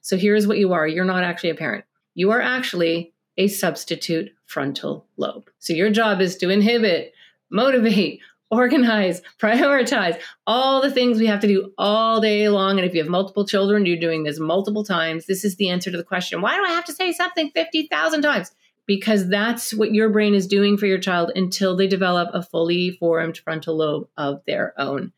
So here's what you are you're not actually a parent, you are actually a substitute frontal lobe. So your job is to inhibit, motivate, organize, prioritize, all the things we have to do all day long. And if you have multiple children, you're doing this multiple times. This is the answer to the question why do I have to say something 50,000 times? Because that's what your brain is doing for your child until they develop a fully formed frontal lobe of their own.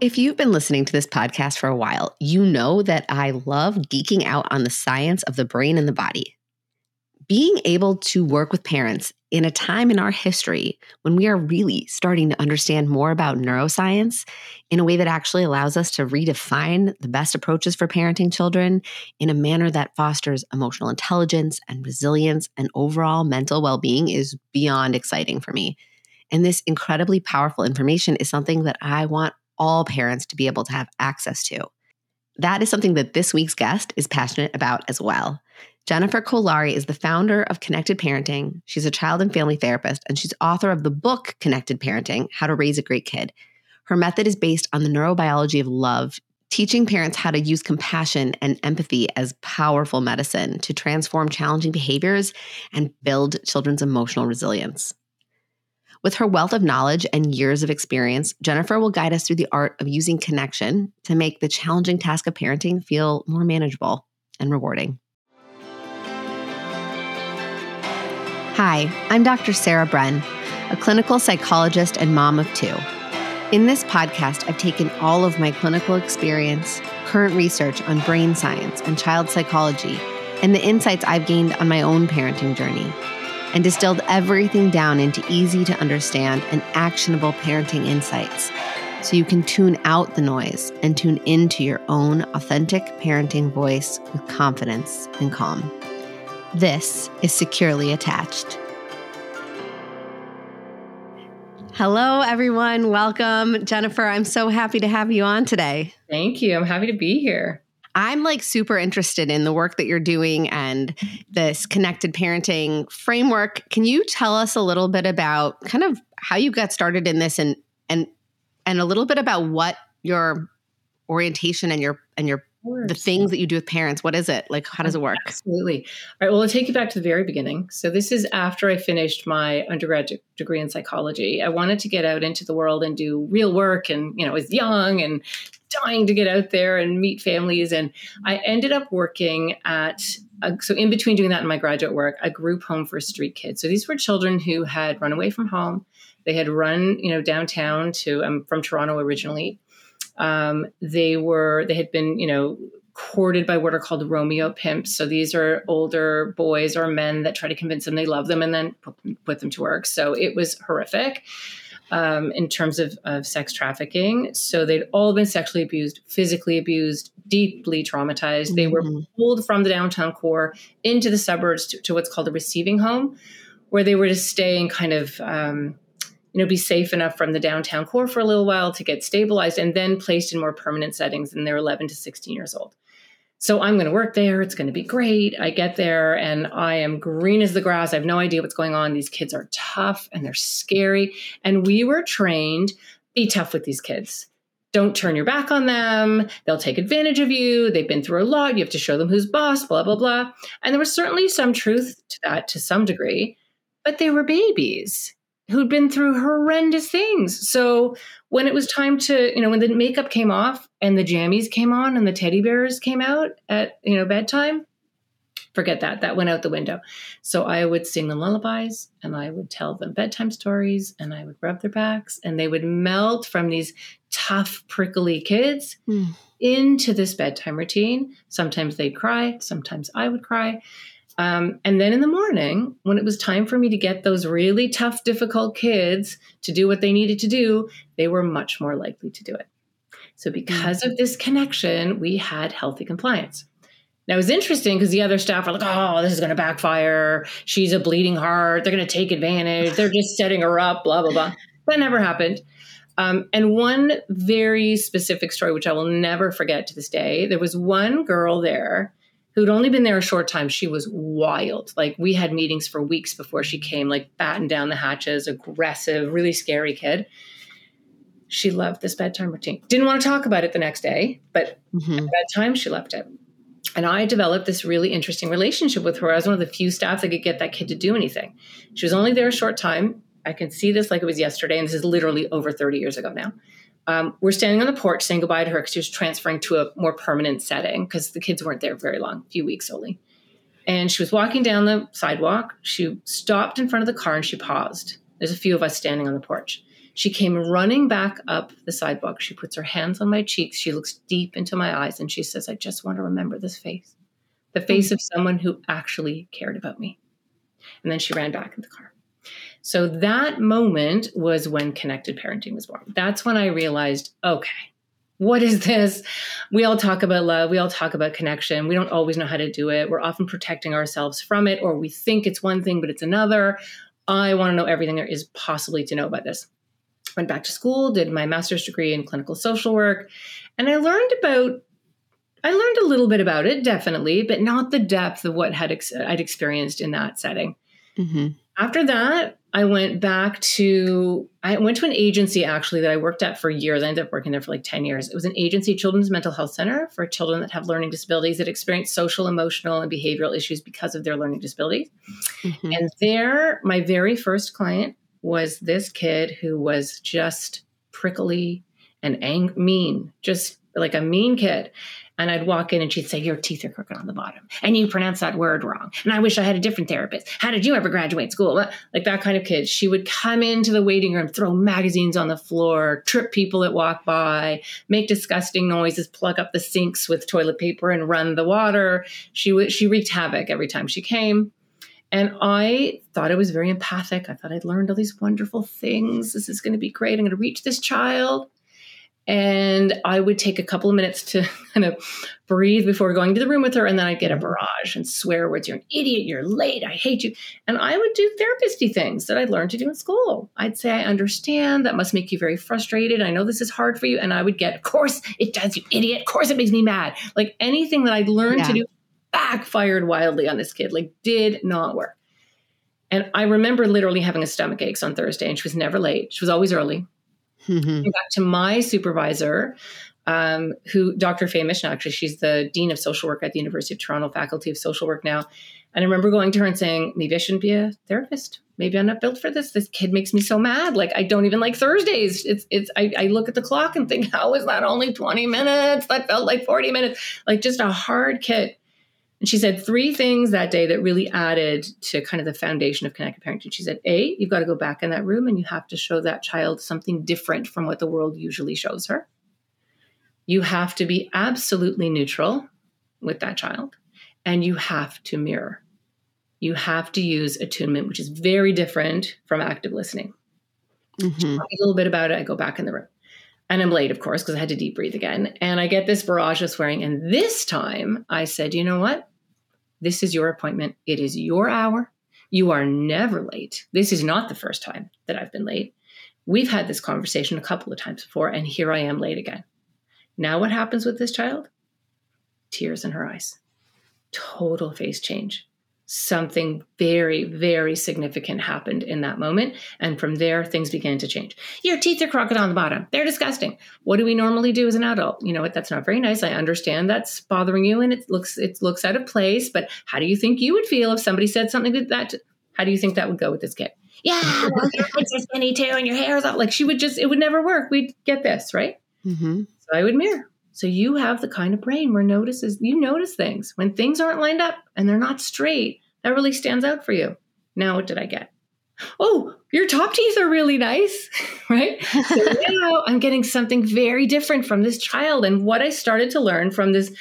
If you've been listening to this podcast for a while, you know that I love geeking out on the science of the brain and the body. Being able to work with parents in a time in our history when we are really starting to understand more about neuroscience in a way that actually allows us to redefine the best approaches for parenting children in a manner that fosters emotional intelligence and resilience and overall mental well being is beyond exciting for me. And this incredibly powerful information is something that I want all parents to be able to have access to. That is something that this week's guest is passionate about as well. Jennifer Kolari is the founder of Connected Parenting. She's a child and family therapist, and she's author of the book Connected Parenting How to Raise a Great Kid. Her method is based on the neurobiology of love, teaching parents how to use compassion and empathy as powerful medicine to transform challenging behaviors and build children's emotional resilience. With her wealth of knowledge and years of experience, Jennifer will guide us through the art of using connection to make the challenging task of parenting feel more manageable and rewarding. Hi, I'm Dr. Sarah Bren, a clinical psychologist and mom of two. In this podcast, I've taken all of my clinical experience, current research on brain science and child psychology, and the insights I've gained on my own parenting journey and distilled everything down into easy to understand and actionable parenting insights so you can tune out the noise and tune into your own authentic parenting voice with confidence and calm. This is Securely Attached. Hello, everyone. Welcome. Jennifer, I'm so happy to have you on today. Thank you. I'm happy to be here. I'm like super interested in the work that you're doing and this connected parenting framework. Can you tell us a little bit about kind of how you got started in this and and and a little bit about what your orientation and your and your the things that you do with parents? What is it? Like how does it work? Absolutely. All right well i'll take you back to the very beginning. So this is after i finished my undergraduate degree in psychology. I wanted to get out into the world and do real work and you know i was young and dying to get out there and meet families. And I ended up working at a, so in between doing that and my graduate work, a group home for street kids. So these were children who had run away from home. They had run, you know, downtown to. I'm from Toronto originally. Um, they were they had been, you know, courted by what are called Romeo pimps. So these are older boys or men that try to convince them they love them and then put, put them to work. So it was horrific um, in terms of, of sex trafficking. So they'd all been sexually abused, physically abused, deeply traumatized. They were mm-hmm. pulled from the downtown core into the suburbs to, to, what's called a receiving home, where they were to stay and kind of, um, you know, be safe enough from the downtown core for a little while to get stabilized and then placed in more permanent settings. And they're 11 to 16 years old. So I'm going to work there. It's going to be great. I get there and I am green as the grass. I have no idea what's going on. These kids are tough and they're scary. And we were trained be tough with these kids. Don't turn your back on them. They'll take advantage of you. They've been through a lot. You have to show them who's boss, blah, blah, blah. And there was certainly some truth to that to some degree, but they were babies who'd been through horrendous things. So when it was time to, you know, when the makeup came off and the jammies came on and the teddy bears came out at, you know, bedtime, forget that. That went out the window. So I would sing them lullabies and I would tell them bedtime stories and I would rub their backs and they would melt from these tough, prickly kids mm. into this bedtime routine. Sometimes they'd cry, sometimes I would cry. Um, and then in the morning, when it was time for me to get those really tough, difficult kids to do what they needed to do, they were much more likely to do it. So, because of this connection, we had healthy compliance. Now, it was interesting because the other staff were like, oh, this is going to backfire. She's a bleeding heart. They're going to take advantage. They're just setting her up, blah, blah, blah. That never happened. Um, and one very specific story, which I will never forget to this day, there was one girl there who'd only been there a short time, she was wild. Like we had meetings for weeks before she came, like batten down the hatches, aggressive, really scary kid. She loved this bedtime routine. Didn't want to talk about it the next day, but mm-hmm. at bedtime, she loved it. And I developed this really interesting relationship with her. I was one of the few staff that could get that kid to do anything. She was only there a short time. I can see this like it was yesterday, and this is literally over 30 years ago now. Um, we're standing on the porch saying goodbye to her because she was transferring to a more permanent setting because the kids weren't there very long, a few weeks only. And she was walking down the sidewalk. She stopped in front of the car and she paused. There's a few of us standing on the porch. She came running back up the sidewalk. She puts her hands on my cheeks. She looks deep into my eyes and she says, I just want to remember this face the face of someone who actually cared about me. And then she ran back in the car. So that moment was when connected parenting was born. That's when I realized, okay, what is this? We all talk about love. We all talk about connection. We don't always know how to do it. We're often protecting ourselves from it, or we think it's one thing, but it's another. I want to know everything there is possibly to know about this. Went back to school, did my master's degree in clinical social work, and I learned about I learned a little bit about it, definitely, but not the depth of what had ex- I'd experienced in that setting. Mm-hmm. After that, I went back to I went to an agency actually that I worked at for years. I ended up working there for like 10 years. It was an agency, Children's Mental Health Center for children that have learning disabilities that experience social, emotional, and behavioral issues because of their learning disabilities. Mm-hmm. And there, my very first client was this kid who was just prickly and ang- mean, just like a mean kid. And I'd walk in and she'd say, Your teeth are crooked on the bottom. And you pronounce that word wrong. And I wish I had a different therapist. How did you ever graduate school? Like that kind of kid. She would come into the waiting room, throw magazines on the floor, trip people that walk by, make disgusting noises, plug up the sinks with toilet paper and run the water. She would she wreaked havoc every time she came. And I thought I was very empathic. I thought I'd learned all these wonderful things. This is going to be great. I'm going to reach this child. And I would take a couple of minutes to kind of breathe before going to the room with her. And then I'd get a barrage and swear words. You're an idiot. You're late. I hate you. And I would do therapisty things that I'd learned to do in school. I'd say, I understand. That must make you very frustrated. I know this is hard for you. And I would get, of course it does, you idiot. Of course it makes me mad. Like anything that I'd learned yeah. to do backfired wildly on this kid, like did not work. And I remember literally having a stomach aches on Thursday, and she was never late. She was always early. Mm-hmm. Back to my supervisor, um, who Dr. Faye Mishna, actually, she's the dean of social work at the University of Toronto, faculty of social work now. And I remember going to her and saying, maybe I shouldn't be a therapist. Maybe I'm not built for this. This kid makes me so mad. Like I don't even like Thursdays. It's it's I, I look at the clock and think, how is that only 20 minutes? That felt like 40 minutes. Like just a hard kid. And she said three things that day that really added to kind of the foundation of connected parenting. She said, A, you've got to go back in that room and you have to show that child something different from what the world usually shows her. You have to be absolutely neutral with that child and you have to mirror. You have to use attunement, which is very different from active listening. Mm-hmm. A little bit about it. I go back in the room. And I'm late, of course, because I had to deep breathe again. And I get this barrage of swearing. And this time I said, you know what? This is your appointment. It is your hour. You are never late. This is not the first time that I've been late. We've had this conversation a couple of times before, and here I am late again. Now, what happens with this child? Tears in her eyes, total face change something very, very significant happened in that moment. And from there, things began to change. Your teeth are crooked on the bottom. They're disgusting. What do we normally do as an adult? You know what? That's not very nice. I understand that's bothering you and it looks it looks out of place. But how do you think you would feel if somebody said something like that? How do you think that would go with this kid? Yeah, well, your legs are skinny too, and your hair is all like she would just it would never work. We'd get this right. Mm-hmm. So I would mirror. So you have the kind of brain where notices you notice things when things aren't lined up and they're not straight. That really stands out for you. Now what did I get? Oh, your top teeth are really nice, right? So now I'm getting something very different from this child. And what I started to learn from this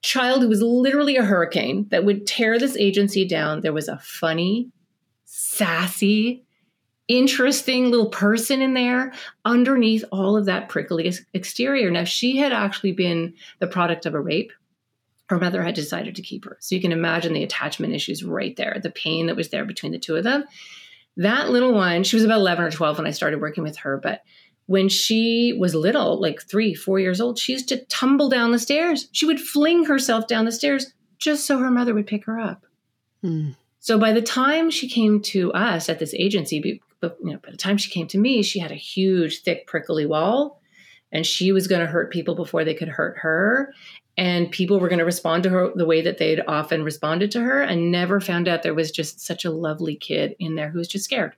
child who was literally a hurricane that would tear this agency down, there was a funny, sassy, interesting little person in there underneath all of that prickly exterior. Now, she had actually been the product of a rape. Her mother had decided to keep her. So you can imagine the attachment issues right there, the pain that was there between the two of them. That little one, she was about 11 or 12 when I started working with her, but when she was little, like three, four years old, she used to tumble down the stairs. She would fling herself down the stairs just so her mother would pick her up. Mm. So by the time she came to us at this agency, but you know, by the time she came to me, she had a huge, thick, prickly wall and she was going to hurt people before they could hurt her and people were going to respond to her the way that they'd often responded to her and never found out there was just such a lovely kid in there who was just scared.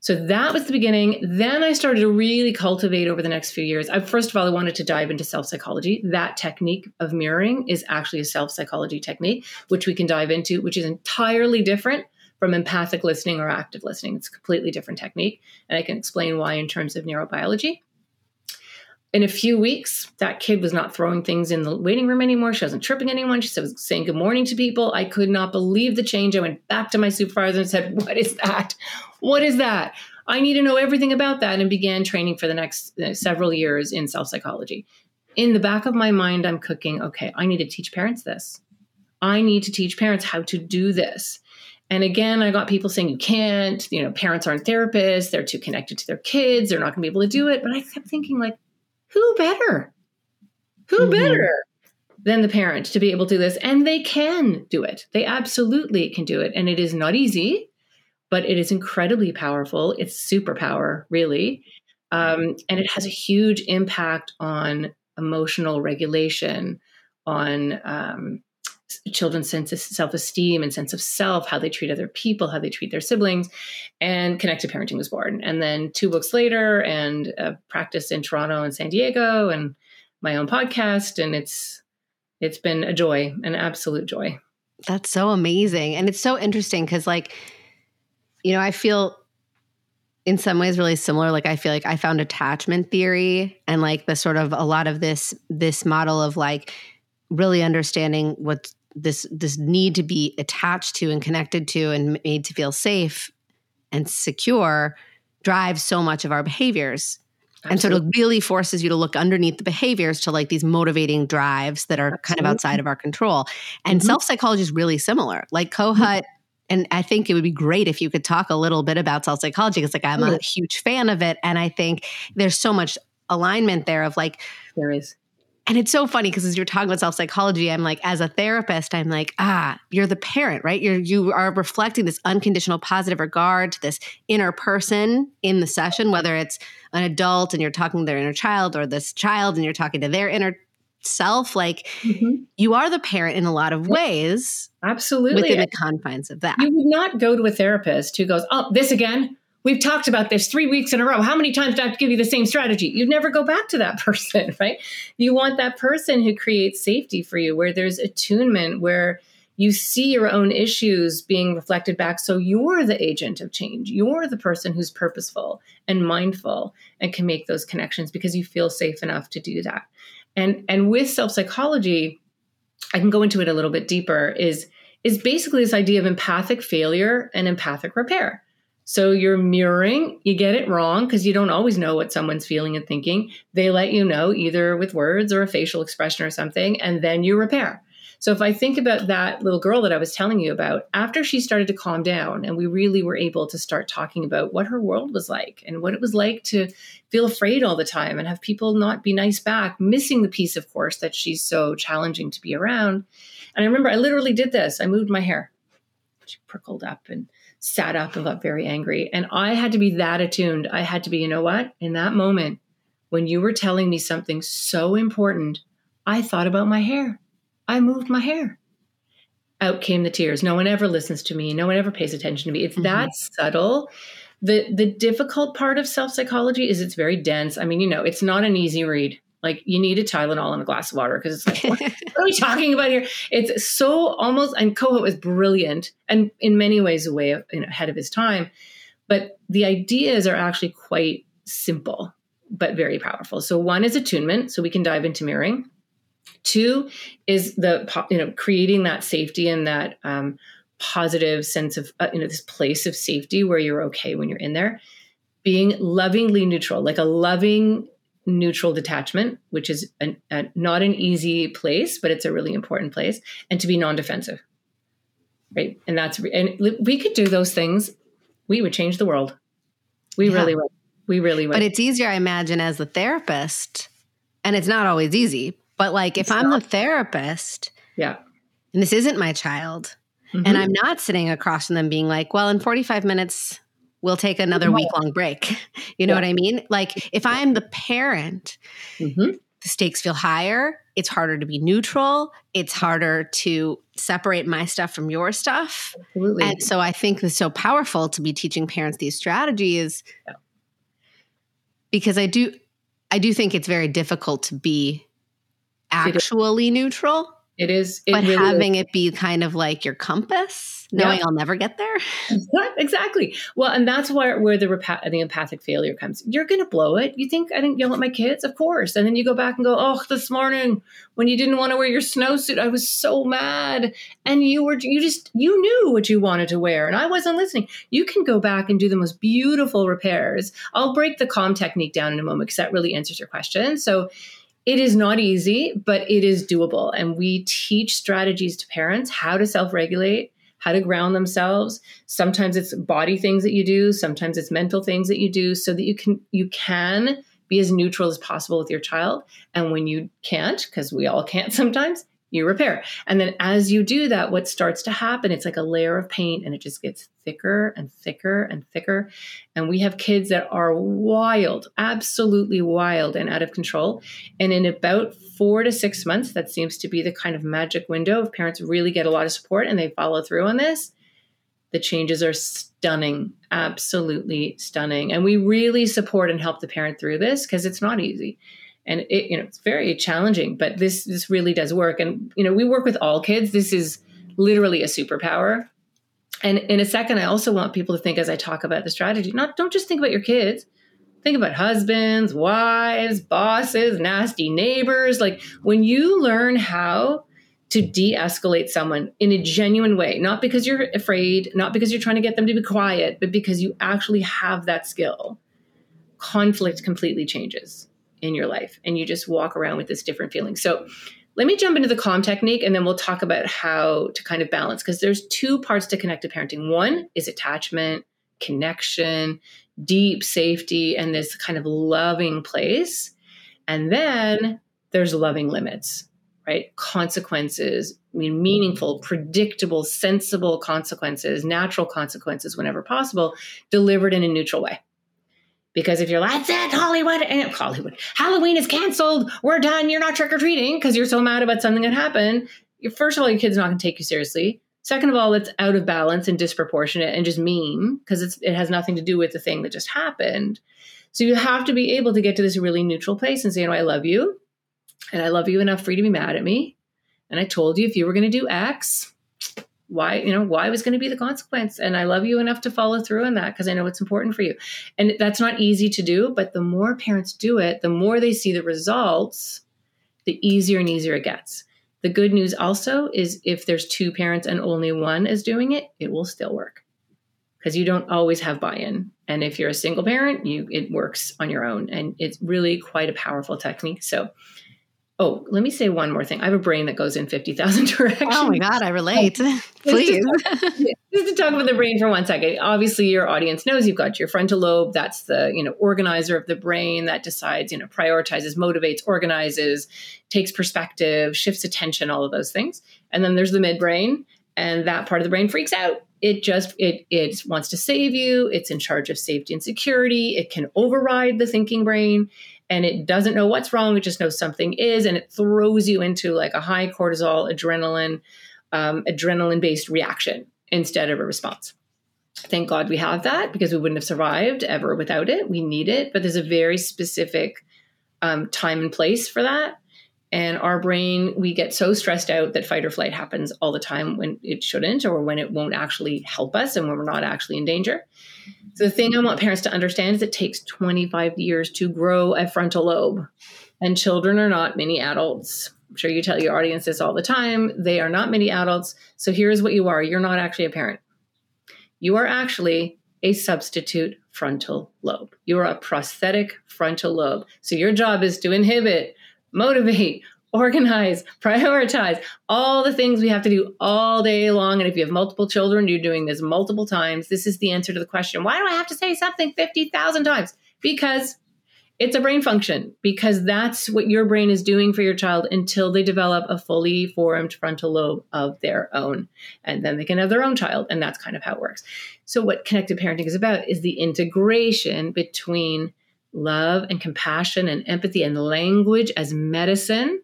So that was the beginning. Then i started to really cultivate over the next few years. I, first of all i wanted to dive into self psychology that technique of mirroring is actually a self psychology technique which we can dive into which is entirely different from empathic listening or active listening it's a completely different technique and i can explain why in terms of neurobiology in a few weeks, that kid was not throwing things in the waiting room anymore. She wasn't tripping anyone. She was saying good morning to people. I could not believe the change. I went back to my supervisor and said, What is that? What is that? I need to know everything about that and began training for the next uh, several years in self psychology. In the back of my mind, I'm cooking, okay, I need to teach parents this. I need to teach parents how to do this. And again, I got people saying you can't, you know, parents aren't therapists, they're too connected to their kids, they're not going to be able to do it. But I kept thinking, like, who better? Who mm-hmm. better than the parent to be able to do this? And they can do it. They absolutely can do it. And it is not easy, but it is incredibly powerful. It's superpower, really. Um, and it has a huge impact on emotional regulation, on um, children's sense of self-esteem and sense of self how they treat other people how they treat their siblings and connected parenting was born. And then two books later and a practice in toronto and san diego and my own podcast and it's it's been a joy an absolute joy. That's so amazing. And it's so interesting because like you know i feel in some ways really similar. Like i feel like i found attachment theory and like the sort of a lot of this this model of like really understanding what this this need to be attached to and connected to and made to feel safe and secure drives so much of our behaviors Absolutely. and sort of really forces you to look underneath the behaviors to like these motivating drives that are Absolutely. kind of outside of our control and mm-hmm. self psychology is really similar like kohut mm-hmm. and I think it would be great if you could talk a little bit about self psychology because like I'm a huge fan of it and I think there's so much alignment there of like there is and it's so funny because as you're talking about self psychology, I'm like, as a therapist, I'm like, ah, you're the parent, right? You're you are reflecting this unconditional positive regard to this inner person in the session, whether it's an adult and you're talking to their inner child, or this child and you're talking to their inner self. Like mm-hmm. you are the parent in a lot of ways, absolutely within the confines of that. You would not go to a therapist who goes, "Oh, this again." We've talked about this three weeks in a row. How many times do I have to give you the same strategy? You never go back to that person, right? You want that person who creates safety for you, where there's attunement, where you see your own issues being reflected back. So you're the agent of change. You're the person who's purposeful and mindful and can make those connections because you feel safe enough to do that. And and with self psychology, I can go into it a little bit deeper. Is is basically this idea of empathic failure and empathic repair. So you're mirroring, you get it wrong because you don't always know what someone's feeling and thinking. They let you know either with words or a facial expression or something, and then you repair. So if I think about that little girl that I was telling you about, after she started to calm down and we really were able to start talking about what her world was like and what it was like to feel afraid all the time and have people not be nice back, missing the piece, of course, that she's so challenging to be around. And I remember I literally did this. I moved my hair. She prickled up and sat up and got very angry. And I had to be that attuned. I had to be, you know what? In that moment, when you were telling me something so important, I thought about my hair. I moved my hair. Out came the tears. No one ever listens to me. No one ever pays attention to me. It's mm-hmm. that subtle. The the difficult part of self-psychology is it's very dense. I mean, you know, it's not an easy read. Like you need a Tylenol and a glass of water because it's like, what, what, are we talking about here? It's so almost, and Kohut was brilliant and in many ways a way you know, ahead of his time. But the ideas are actually quite simple, but very powerful. So one is attunement. So we can dive into mirroring. Two is the, you know, creating that safety and that um, positive sense of, uh, you know, this place of safety where you're okay when you're in there. Being lovingly neutral, like a loving neutral detachment, which is an, a, not an easy place, but it's a really important place, and to be non-defensive, right? And that's and we could do those things, we would change the world. We yeah. really would. We really would. But it's easier, I imagine, as the therapist, and it's not always easy. But like, if I'm not. the therapist, yeah, and this isn't my child, mm-hmm. and I'm not sitting across from them being like, "Well, in 45 minutes." We'll take another week long break. You know yeah. what I mean? Like if I'm the parent, mm-hmm. the stakes feel higher. It's harder to be neutral. It's harder to separate my stuff from your stuff. Absolutely. And so I think it's so powerful to be teaching parents these strategies yeah. because I do I do think it's very difficult to be actually neutral. It is. It but really having is. it be kind of like your compass, knowing yeah. I'll never get there. exactly. Well, and that's where where the repa- the empathic failure comes. You're going to blow it. You think I didn't yell at my kids, of course, and then you go back and go, "Oh, this morning when you didn't want to wear your snowsuit, I was so mad." And you were you just you knew what you wanted to wear, and I wasn't listening. You can go back and do the most beautiful repairs. I'll break the calm technique down in a moment because that really answers your question. So it is not easy, but it is doable. And we teach strategies to parents how to self regulate, how to ground themselves. Sometimes it's body things that you do, sometimes it's mental things that you do so that you can you can be as neutral as possible with your child. And when you can't, because we all can't sometimes, you repair. And then as you do that, what starts to happen, it's like a layer of paint and it just gets thicker and thicker and thicker. And we have kids that are wild, absolutely wild and out of control. And in about four to six months, that seems to be the kind of magic window if parents really get a lot of support and they follow through on this. The changes are stunning, absolutely stunning. And we really support and help the parent through this because it's not easy and it you know it's very challenging but this this really does work and you know we work with all kids this is literally a superpower and in a second i also want people to think as i talk about the strategy not don't just think about your kids think about husbands wives bosses nasty neighbors like when you learn how to de-escalate someone in a genuine way not because you're afraid not because you're trying to get them to be quiet but because you actually have that skill conflict completely changes in your life and you just walk around with this different feeling. So let me jump into the calm technique and then we'll talk about how to kind of balance because there's two parts to connected parenting. One is attachment, connection, deep safety, and this kind of loving place. And then there's loving limits, right? Consequences, I mean, meaningful, predictable, sensible consequences, natural consequences whenever possible, delivered in a neutral way. Because if you're like, that's it, Hollywood, and Hollywood, Halloween is canceled, we're done, you're not trick or treating because you're so mad about something that happened, first of all, your kid's not going to take you seriously. Second of all, it's out of balance and disproportionate and just mean because it has nothing to do with the thing that just happened. So you have to be able to get to this really neutral place and say, you know, I love you, and I love you enough for you to be mad at me. And I told you if you were going to do X, why you know why was going to be the consequence and i love you enough to follow through on that because i know it's important for you. And that's not easy to do but the more parents do it the more they see the results the easier and easier it gets. The good news also is if there's two parents and only one is doing it it will still work because you don't always have buy-in. And if you're a single parent you it works on your own and it's really quite a powerful technique. So Oh, let me say one more thing. I have a brain that goes in 50,000 directions. Oh my God, I relate. Please. Oh, just to, just to talk about the brain for one second. Obviously, your audience knows you've got your frontal lobe. That's the, you know, organizer of the brain that decides, you know, prioritizes, motivates, organizes, takes perspective, shifts attention, all of those things. And then there's the midbrain, and that part of the brain freaks out. It just it it wants to save you. It's in charge of safety and security. It can override the thinking brain and it doesn't know what's wrong. It just knows something is, and it throws you into like a high cortisol, adrenaline, um, adrenaline based reaction instead of a response. Thank God we have that because we wouldn't have survived ever without it. We need it, but there's a very specific um, time and place for that. And our brain, we get so stressed out that fight or flight happens all the time when it shouldn't, or when it won't actually help us and when we're not actually in danger. So the thing I want parents to understand is it takes 25 years to grow a frontal lobe, and children are not many adults. I'm sure you tell your audience this all the time. They are not many adults. So here's what you are you're not actually a parent. You are actually a substitute frontal lobe. You are a prosthetic frontal lobe. So your job is to inhibit, motivate, organize, prioritize, all the things we have to do all day long. And if you have multiple children, you're doing this multiple times. This is the answer to the question why do I have to say something 50,000 times? Because It's a brain function because that's what your brain is doing for your child until they develop a fully formed frontal lobe of their own. And then they can have their own child. And that's kind of how it works. So, what connected parenting is about is the integration between love and compassion and empathy and language as medicine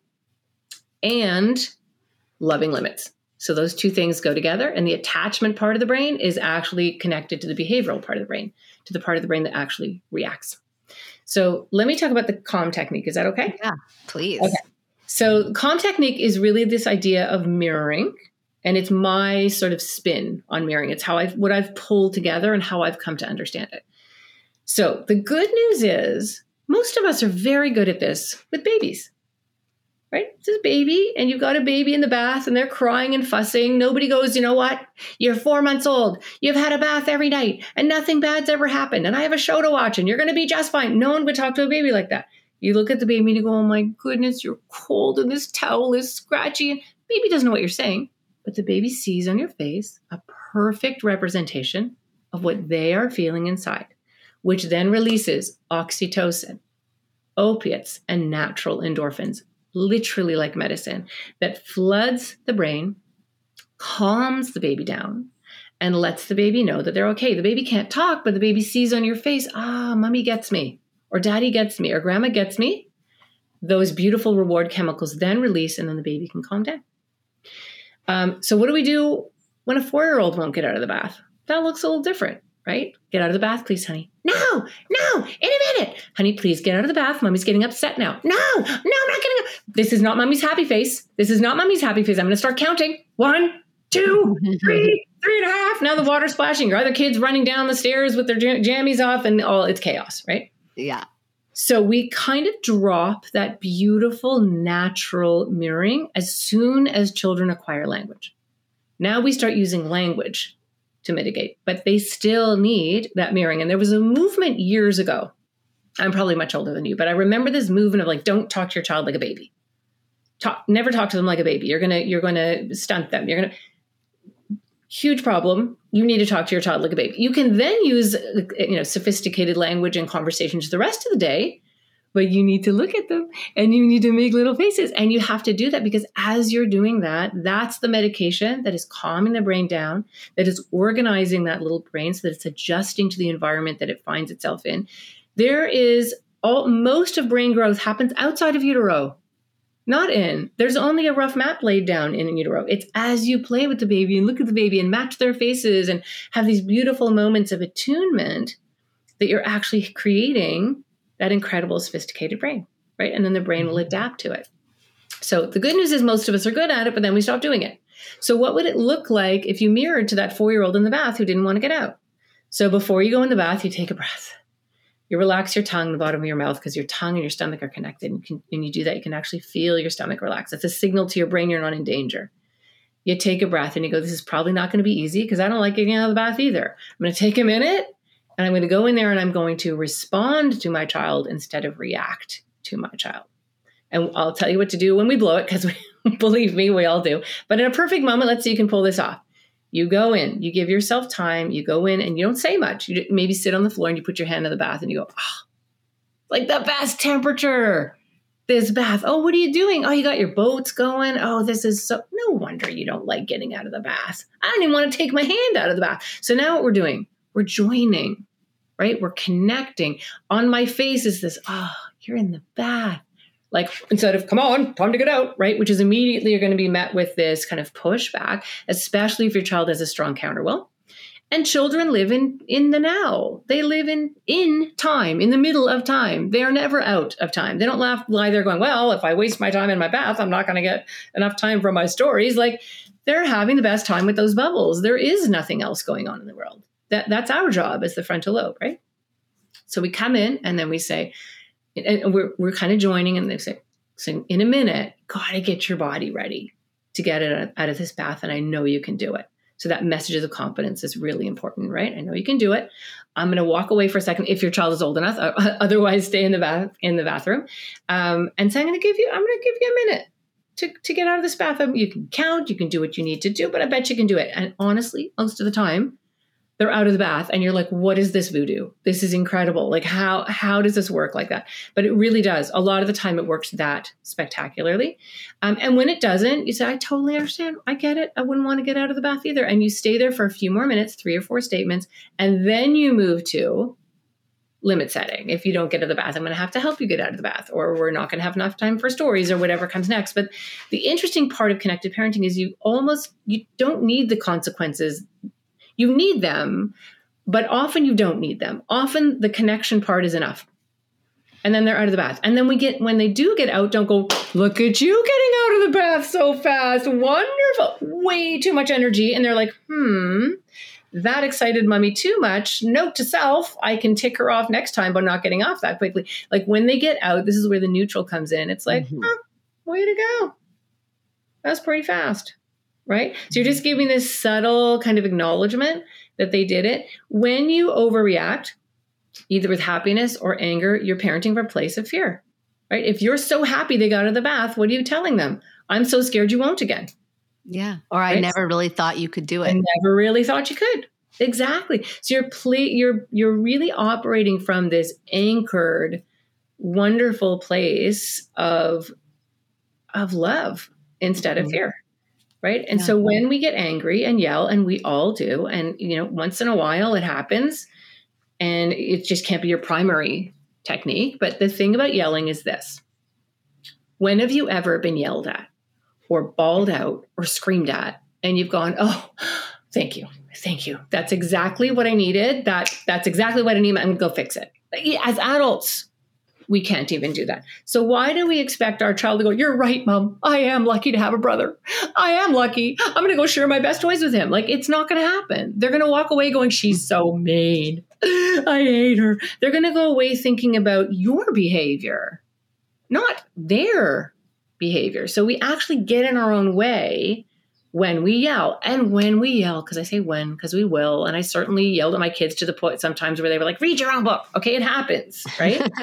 and loving limits. So those two things go together, and the attachment part of the brain is actually connected to the behavioral part of the brain, to the part of the brain that actually reacts. So let me talk about the calm technique. Is that okay? Yeah, please. Okay. So calm technique is really this idea of mirroring, and it's my sort of spin on mirroring. It's how I've what I've pulled together and how I've come to understand it. So the good news is most of us are very good at this with babies right? It's a baby, and you've got a baby in the bath, and they're crying and fussing. Nobody goes, you know what? You're four months old. You've had a bath every night, and nothing bad's ever happened. And I have a show to watch, and you're going to be just fine. No one would talk to a baby like that. You look at the baby and you go, oh my goodness, you're cold, and this towel is scratchy. And baby doesn't know what you're saying, but the baby sees on your face a perfect representation of what they are feeling inside, which then releases oxytocin, opiates, and natural endorphins literally like medicine, that floods the brain, calms the baby down, and lets the baby know that they're okay. The baby can't talk, but the baby sees on your face, ah, mommy gets me, or daddy gets me, or grandma gets me. Those beautiful reward chemicals then release, and then the baby can calm down. Um, so, what do we do when a four year old won't get out of the bath? That looks a little different right? Get out of the bath, please, honey. No, no, in a minute. Honey, please get out of the bath. Mommy's getting upset now. No, no, I'm not getting up. This is not mommy's happy face. This is not mommy's happy face. I'm going to start counting. One, two, three, three and a half. Now the water's splashing. Your other kids running down the stairs with their jam- jammies off, and all it's chaos, right? Yeah. So we kind of drop that beautiful natural mirroring as soon as children acquire language. Now we start using language to mitigate, but they still need that mirroring. And there was a movement years ago. I'm probably much older than you, but I remember this movement of like, don't talk to your child like a baby. Talk, never talk to them like a baby. You're gonna, you're gonna stunt them. You're gonna. Huge problem. You need to talk to your child like a baby. You can then use, you know, sophisticated language and conversations the rest of the day but you need to look at them and you need to make little faces. And you have to do that because as you're doing that, that's the medication that is calming the brain down, that is organizing that little brain so that it's adjusting to the environment that it finds itself in. There is all most of brain growth happens outside of utero. Not in. There's only a rough map laid down in utero. It's as you play with the baby and look at the baby and match their faces and have these beautiful moments of attunement that you're actually creating that incredible sophisticated brain, right? And then the brain will mm-hmm. adapt to it. So the good news is most of us are good at it, but then we stop doing it. So what would it look like if you mirrored to that four year old in the bath who didn't want to get out? So before you go in the bath, you take a breath. You relax your tongue, the bottom of your mouth, because your tongue and your stomach are connected. And you, can, you do that, you can actually feel your stomach relax. It's a signal to your brain you're not in danger. You take a breath and you go, This is probably not going to be easy because I don't like getting out of the bath either. I'm going to take a minute and I'm going to go in there and I'm going to respond to my child instead of react to my child. And I'll tell you what to do when we blow it, because believe me, we all do. But in a perfect moment, let's see you can pull this off. You go in, you give yourself time, you go in and you don't say much. You maybe sit on the floor and you put your hand in the bath and you go, oh, like the best temperature. This bath. Oh, what are you doing? Oh, you got your boats going. Oh, this is so. No wonder you don't like getting out of the bath. I don't even want to take my hand out of the bath. So now what we're doing, we're joining, right? We're connecting. On my face is this, oh, you're in the bath. Like instead of come on, time to get out, right? Which is immediately you're going to be met with this kind of pushback, especially if your child has a strong counter will. And children live in in the now. They live in in time, in the middle of time. They are never out of time. They don't laugh lie there going, well, if I waste my time in my bath, I'm not going to get enough time for my stories. Like they're having the best time with those bubbles. There is nothing else going on in the world that that's our job as the frontal lobe, right? So we come in and then we say, and we're, we're kind of joining and they say, so in a minute, gotta get your body ready to get it out of this bath. And I know you can do it. So that message of confidence is really important, right? I know you can do it. I'm going to walk away for a second if your child is old enough. Otherwise, stay in the bath in the bathroom. Um, and so I'm going to give you. I'm going to give you a minute to to get out of this bathroom. You can count. You can do what you need to do, but I bet you can do it. And honestly, most of the time, they're out of the bath and you're like what is this voodoo? This is incredible. Like how how does this work like that? But it really does. A lot of the time it works that spectacularly. Um, and when it doesn't you say i totally understand. I get it. I wouldn't want to get out of the bath either. And you stay there for a few more minutes three or four statements and then you move to limit setting. If you don't get out of the bath, I'm going to have to help you get out of the bath, or we're not going to have enough time for stories or whatever comes next. But the interesting part of connected parenting is you almost you don't need the consequences you need them, but often you don't need them. Often the connection part is enough. And then they're out of the bath. And then we get, when they do get out, don't go, look at you getting out of the bath so fast. Wonderful. Way too much energy. And they're like, hmm, that excited mummy too much. Note to self, I can tick her off next time by not getting off that quickly. Like when they get out, this is where the neutral comes in. It's like, mm-hmm. oh, way to go. That's pretty fast right? So you're just giving this subtle kind of acknowledgement that they did it. When you overreact, either with happiness or anger, you're parenting from a place of fear, right? If you're so happy they got out of the bath, what are you telling them? I'm so scared you won't again. Yeah. Or right? I never really thought you could do it. I never really thought you could. Exactly. So you're ple- you're you're really operating from this anchored, wonderful place of of love instead mm-hmm. of fear right? And yeah. so when we get angry and yell and we all do and you know once in a while it happens and it just can't be your primary technique but the thing about yelling is this. When have you ever been yelled at or bawled out or screamed at and you've gone oh thank you thank you. That's exactly what i needed. That that's exactly what i need. I'm gonna go fix it. As adults we can't even do that. So why do we expect our child to go, You're right, mom. I am lucky to have a brother. I am lucky. I'm going to go share my best toys with him. Like, it's not going to happen. They're going to walk away going, She's so mean. I hate her. They're going to go away thinking about your behavior, not their behavior. So we actually get in our own way when we yell and when we yell because i say when because we will and i certainly yelled at my kids to the point sometimes where they were like read your own book. Okay it happens right?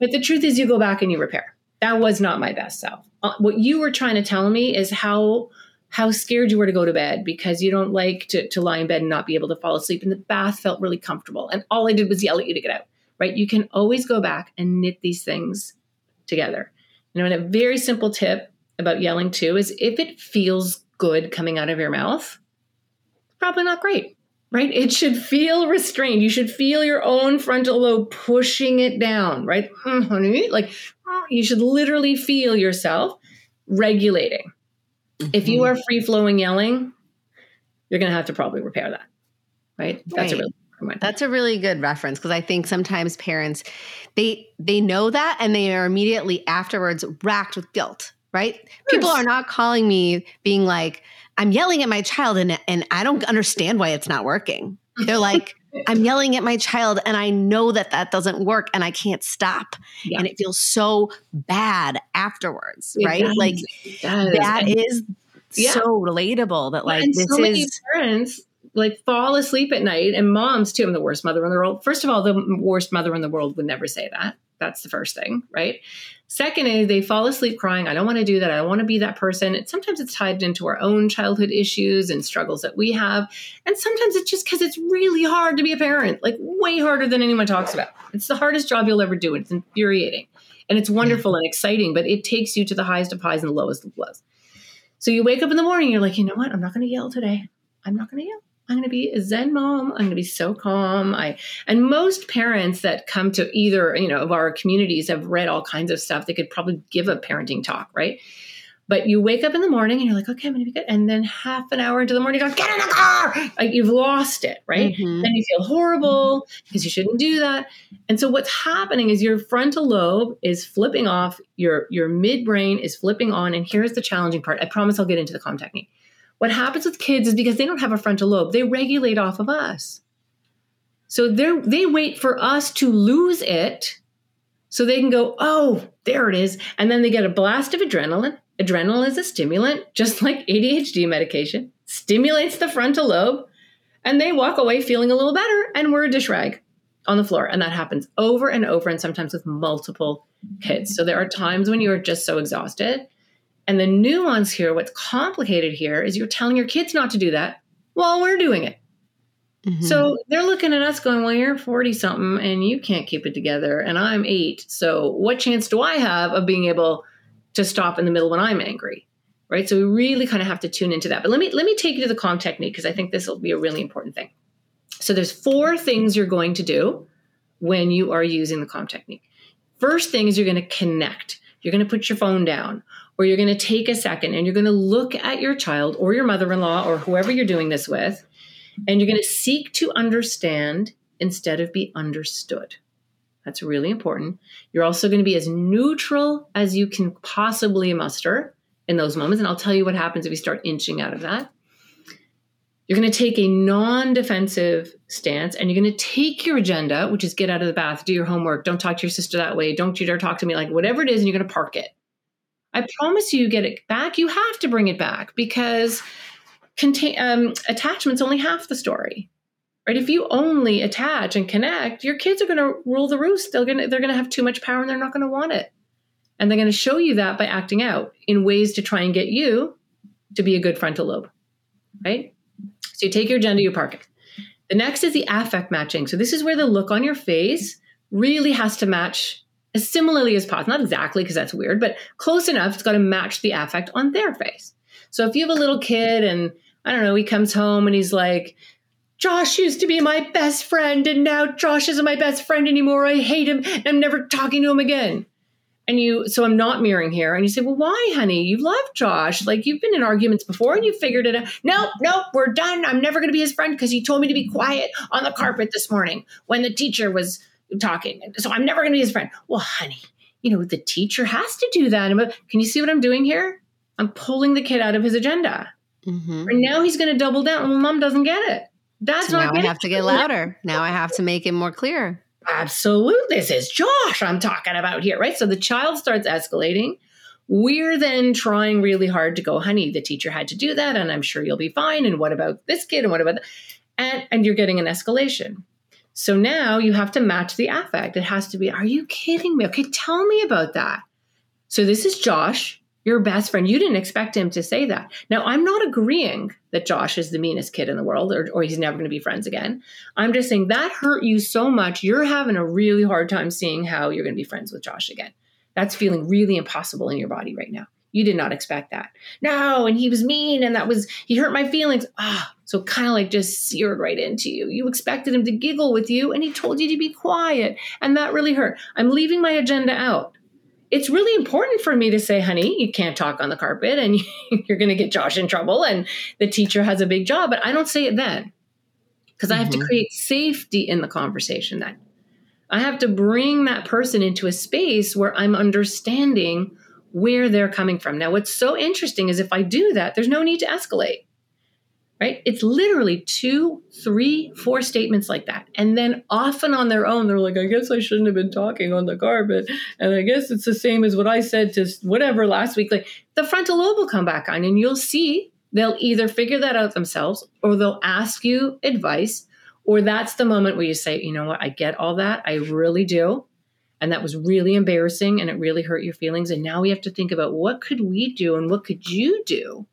But the truth is you go back and you repair. That was not my best self. Uh, what you were trying to tell me is how how scared you were to go to bed because you don't like to, to lie in bed and not be able to fall asleep and the bath felt really comfortable and all i did was yell at you to get out right? You can always go back and knit these things together. You know and a very simple tip about yelling too is if it feels good coming out of your mouth, probably not great, right? It should feel restrained. You should feel your own frontal lobe pushing it down, right? Mm, honey, like you should literally feel yourself regulating. Mm-hmm. If you mm-hmm. are free flowing yelling, you're going to have to probably repair that, right? That's right. a really that's a really good reference because I think sometimes parents they they know that and they are immediately afterwards racked with guilt right? People are not calling me being like, I'm yelling at my child and, and I don't understand why it's not working. They're like, I'm yelling at my child and I know that that doesn't work and I can't stop. Yeah. And it feels so bad afterwards, it right? Does. Like that is yeah. so relatable that like and this so is parents like fall asleep at night and moms too. I'm the worst mother in the world. First of all, the worst mother in the world would never say that. That's the first thing, right? Second is they fall asleep crying. I don't want to do that. I don't want to be that person. And sometimes it's tied into our own childhood issues and struggles that we have. And sometimes it's just because it's really hard to be a parent, like way harder than anyone talks about. It's the hardest job you'll ever do. And It's infuriating and it's wonderful and exciting, but it takes you to the highest of highs and the lowest of lows. So you wake up in the morning, you're like, you know what? I'm not going to yell today. I'm not going to yell. I'm going to be a Zen mom. I'm going to be so calm. I and most parents that come to either you know of our communities have read all kinds of stuff. They could probably give a parenting talk, right? But you wake up in the morning and you're like, okay, I'm going to be good. And then half an hour into the morning, you go, get in the car. Like you've lost it, right? Mm-hmm. Then you feel horrible because you shouldn't do that. And so what's happening is your frontal lobe is flipping off, your your midbrain is flipping on. And here's the challenging part. I promise I'll get into the calm technique. What happens with kids is because they don't have a frontal lobe, they regulate off of us. So they they wait for us to lose it so they can go, oh, there it is. And then they get a blast of adrenaline. Adrenaline is a stimulant, just like ADHD medication, stimulates the frontal lobe, and they walk away feeling a little better. And we're a dish rag on the floor. And that happens over and over, and sometimes with multiple kids. So there are times when you are just so exhausted and the nuance here, what's complicated here, is you're telling your kids not to do that while we're doing it. Mm-hmm. So they're looking at us going, Well, you're 40 something and you can't keep it together, and I'm eight. So what chance do I have of being able to stop in the middle when I'm angry? Right. So we really kind of have to tune into that. But let me let me take you to the calm technique because I think this will be a really important thing. So there's four things you're going to do when you are using the calm technique. First thing is you're going to connect. You're going to put your phone down or you're going to take a second and you're going to look at your child or your mother-in-law or whoever you're doing this with and you're going to seek to understand instead of be understood. That's really important. You're also going to be as neutral as you can possibly muster in those moments. And I'll tell you what happens if you start inching out of that. You're going to take a non defensive stance and you're going to take your agenda, which is get out of the bath, do your homework, don't talk to your sister that way, don't you dare talk to me, like whatever it is, and you're going to park it. I promise you, you get it back. You have to bring it back because contain, um, attachment's only half the story right? If you only attach and connect your kids are going to rule the roost. They're going to they're going to have too much power and they're not going to want it. And they're going to show you that by acting out in ways to try and get you to be a good frontal lobe right? So you take your agenda you park it. The next is the affect matching. So this is where the look on your face really has to match as similarly as possible not exactly because that's weird but close enough it's got to match the affect on their face so if you have a little kid and I don't know, he comes home and he's like, Josh used to be my best friend, and now Josh isn't my best friend anymore. I hate him, and I'm never talking to him again. And you, so I'm not mirroring here. And you say, Well, why, honey? You love Josh. Like you've been in arguments before and you figured it out. Nope, nope, we're done. I'm never going to be his friend because he told me to be quiet on the carpet this morning when the teacher was talking. So I'm never going to be his friend. Well, honey, you know, the teacher has to do that. Can you see what I'm doing here? I'm pulling the kid out of his agenda. Mm-hmm. And now he's going to double down. Well, mom doesn't get it. That's so not. Now I have to get louder. Now I have to make it more clear. Absolutely. This is Josh I'm talking about here, right? So the child starts escalating. We're then trying really hard to go, honey, the teacher had to do that, and I'm sure you'll be fine. And what about this kid? And what about that? And, and you're getting an escalation. So now you have to match the affect. It has to be, are you kidding me? Okay, tell me about that. So this is Josh your best friend. You didn't expect him to say that. Now, I'm not agreeing that Josh is the meanest kid in the world or, or he's never going to be friends again. I'm just saying that hurt you so much. You're having a really hard time seeing how you're going to be friends with Josh again. That's feeling really impossible in your body right now. You did not expect that. No, and he was mean and that was, he hurt my feelings. Ah, so kind of like just seared right into you. You expected him to giggle with you and he told you to be quiet. And that really hurt. I'm leaving my agenda out it's really important for me to say, honey, you can't talk on the carpet and you're going to get Josh in trouble and the teacher has a big job. But I don't say it then because mm-hmm. I have to mm-hmm. create safety in the conversation then. I have to bring that person into a space where I'm understanding where they're coming from. Now, what's so interesting is if I do that, there's no need to escalate right? It's literally two, three, four statements like that. And then often on their own, they're like, I guess I shouldn't have been talking on the carpet. And I guess it's the same as what I said to whatever last week. Like the frontal lobe will come back on and you'll see they'll either figure that out themselves or they'll ask you advice. Or that's the moment where you say, you know what, I get all that. I really do. And that was really embarrassing and it really hurt your feelings. And now we have to think about what could we do and what could you do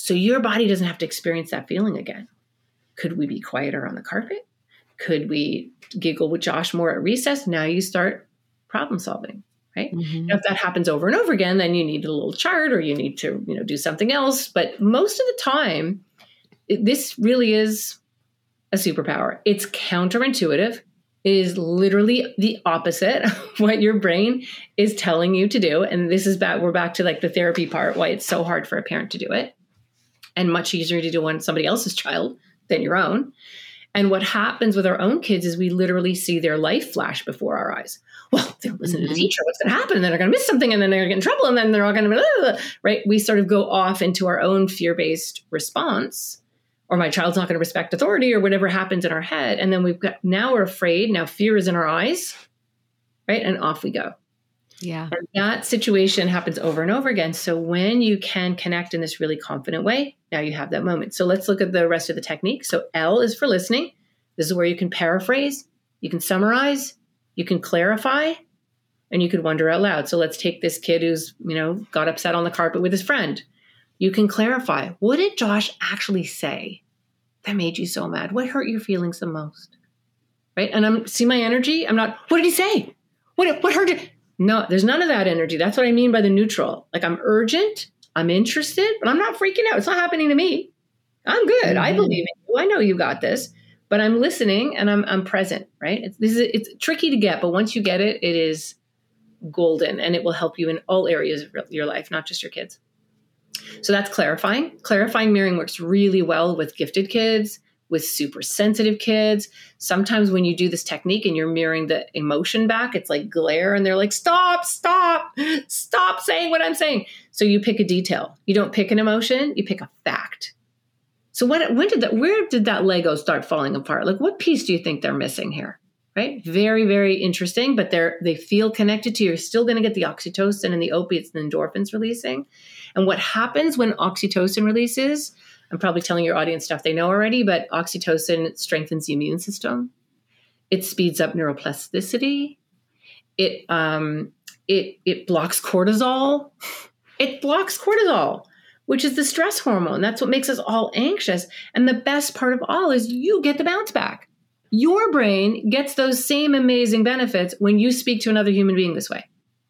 so your body doesn't have to experience that feeling again. Could we be quieter on the carpet? Could we giggle with Josh more at recess? Now you start problem solving, right? Mm-hmm. Now, if that happens over and over again, then you need a little chart or you need to, you know, do something else. But most of the time, it, this really is a superpower. It's counterintuitive. Is literally the opposite of what your brain is telling you to do. And this is back, we're back to like the therapy part, why it's so hard for a parent to do it and much easier to do on somebody else's child than your own. And what happens with our own kids is we literally see their life flash before our eyes. Well, they're listening mm-hmm. to the teacher. What's going to happen? And then they're going to miss something, and then they're going to get in trouble, and then they're all going to right. We sort of go off into our own fear-based response, or my child's not going to respect authority, or whatever happens in our head, and then we've got now we're afraid. Now fear is in our eyes, right, and off we go. Yeah. And that situation happens over and over again. So when you can connect in this really confident way, now you have that moment. So let's look at the rest of the technique. So L is for listening. This is where you can paraphrase, you can summarize, you can clarify, and you could wonder out loud. So let's take this kid who's, you know, got upset on the carpet with his friend. You can clarify, what did Josh actually say? that made you so mad? What hurt your feelings the most? Right? And I'm see my energy. I'm not, what did he say? What what hurt it? No, there's none of that energy. That's what I mean by the neutral. Like I'm urgent, I'm interested, but I'm not freaking out. It's not happening to me. I'm good. Mm-hmm. I believe in you. I know you got this. But I'm listening and I'm I'm present, right? It's this is it's tricky to get, but once you get it, it is golden and it will help you in all areas of your life, not just your kids. So that's clarifying. Clarifying mirroring works really well with gifted kids, with super sensitive kids. Sometimes when you do this technique and you're mirroring the emotion back, it's like glare and they're like, stop, stop, stop saying what I'm saying. So you pick a detail. You don't pick an emotion, you pick a fact. So when, when did that, where did that Lego start falling apart? Like what piece do you think they're missing here? Right? Very, very interesting, but they're, they feel connected to you. You're still going to get the oxytocin and the opiates and endorphins releasing. And what happens when oxytocin releases, I'm probably telling your audience stuff they know already, but oxytocin strengthens the immune system. It speeds up neuroplasticity. It um, it it blocks cortisol. It blocks cortisol, which is the stress hormone. That's what makes us all anxious. And the best part of all is you get the bounce back. Your brain gets those same amazing benefits when you speak to another human being this way.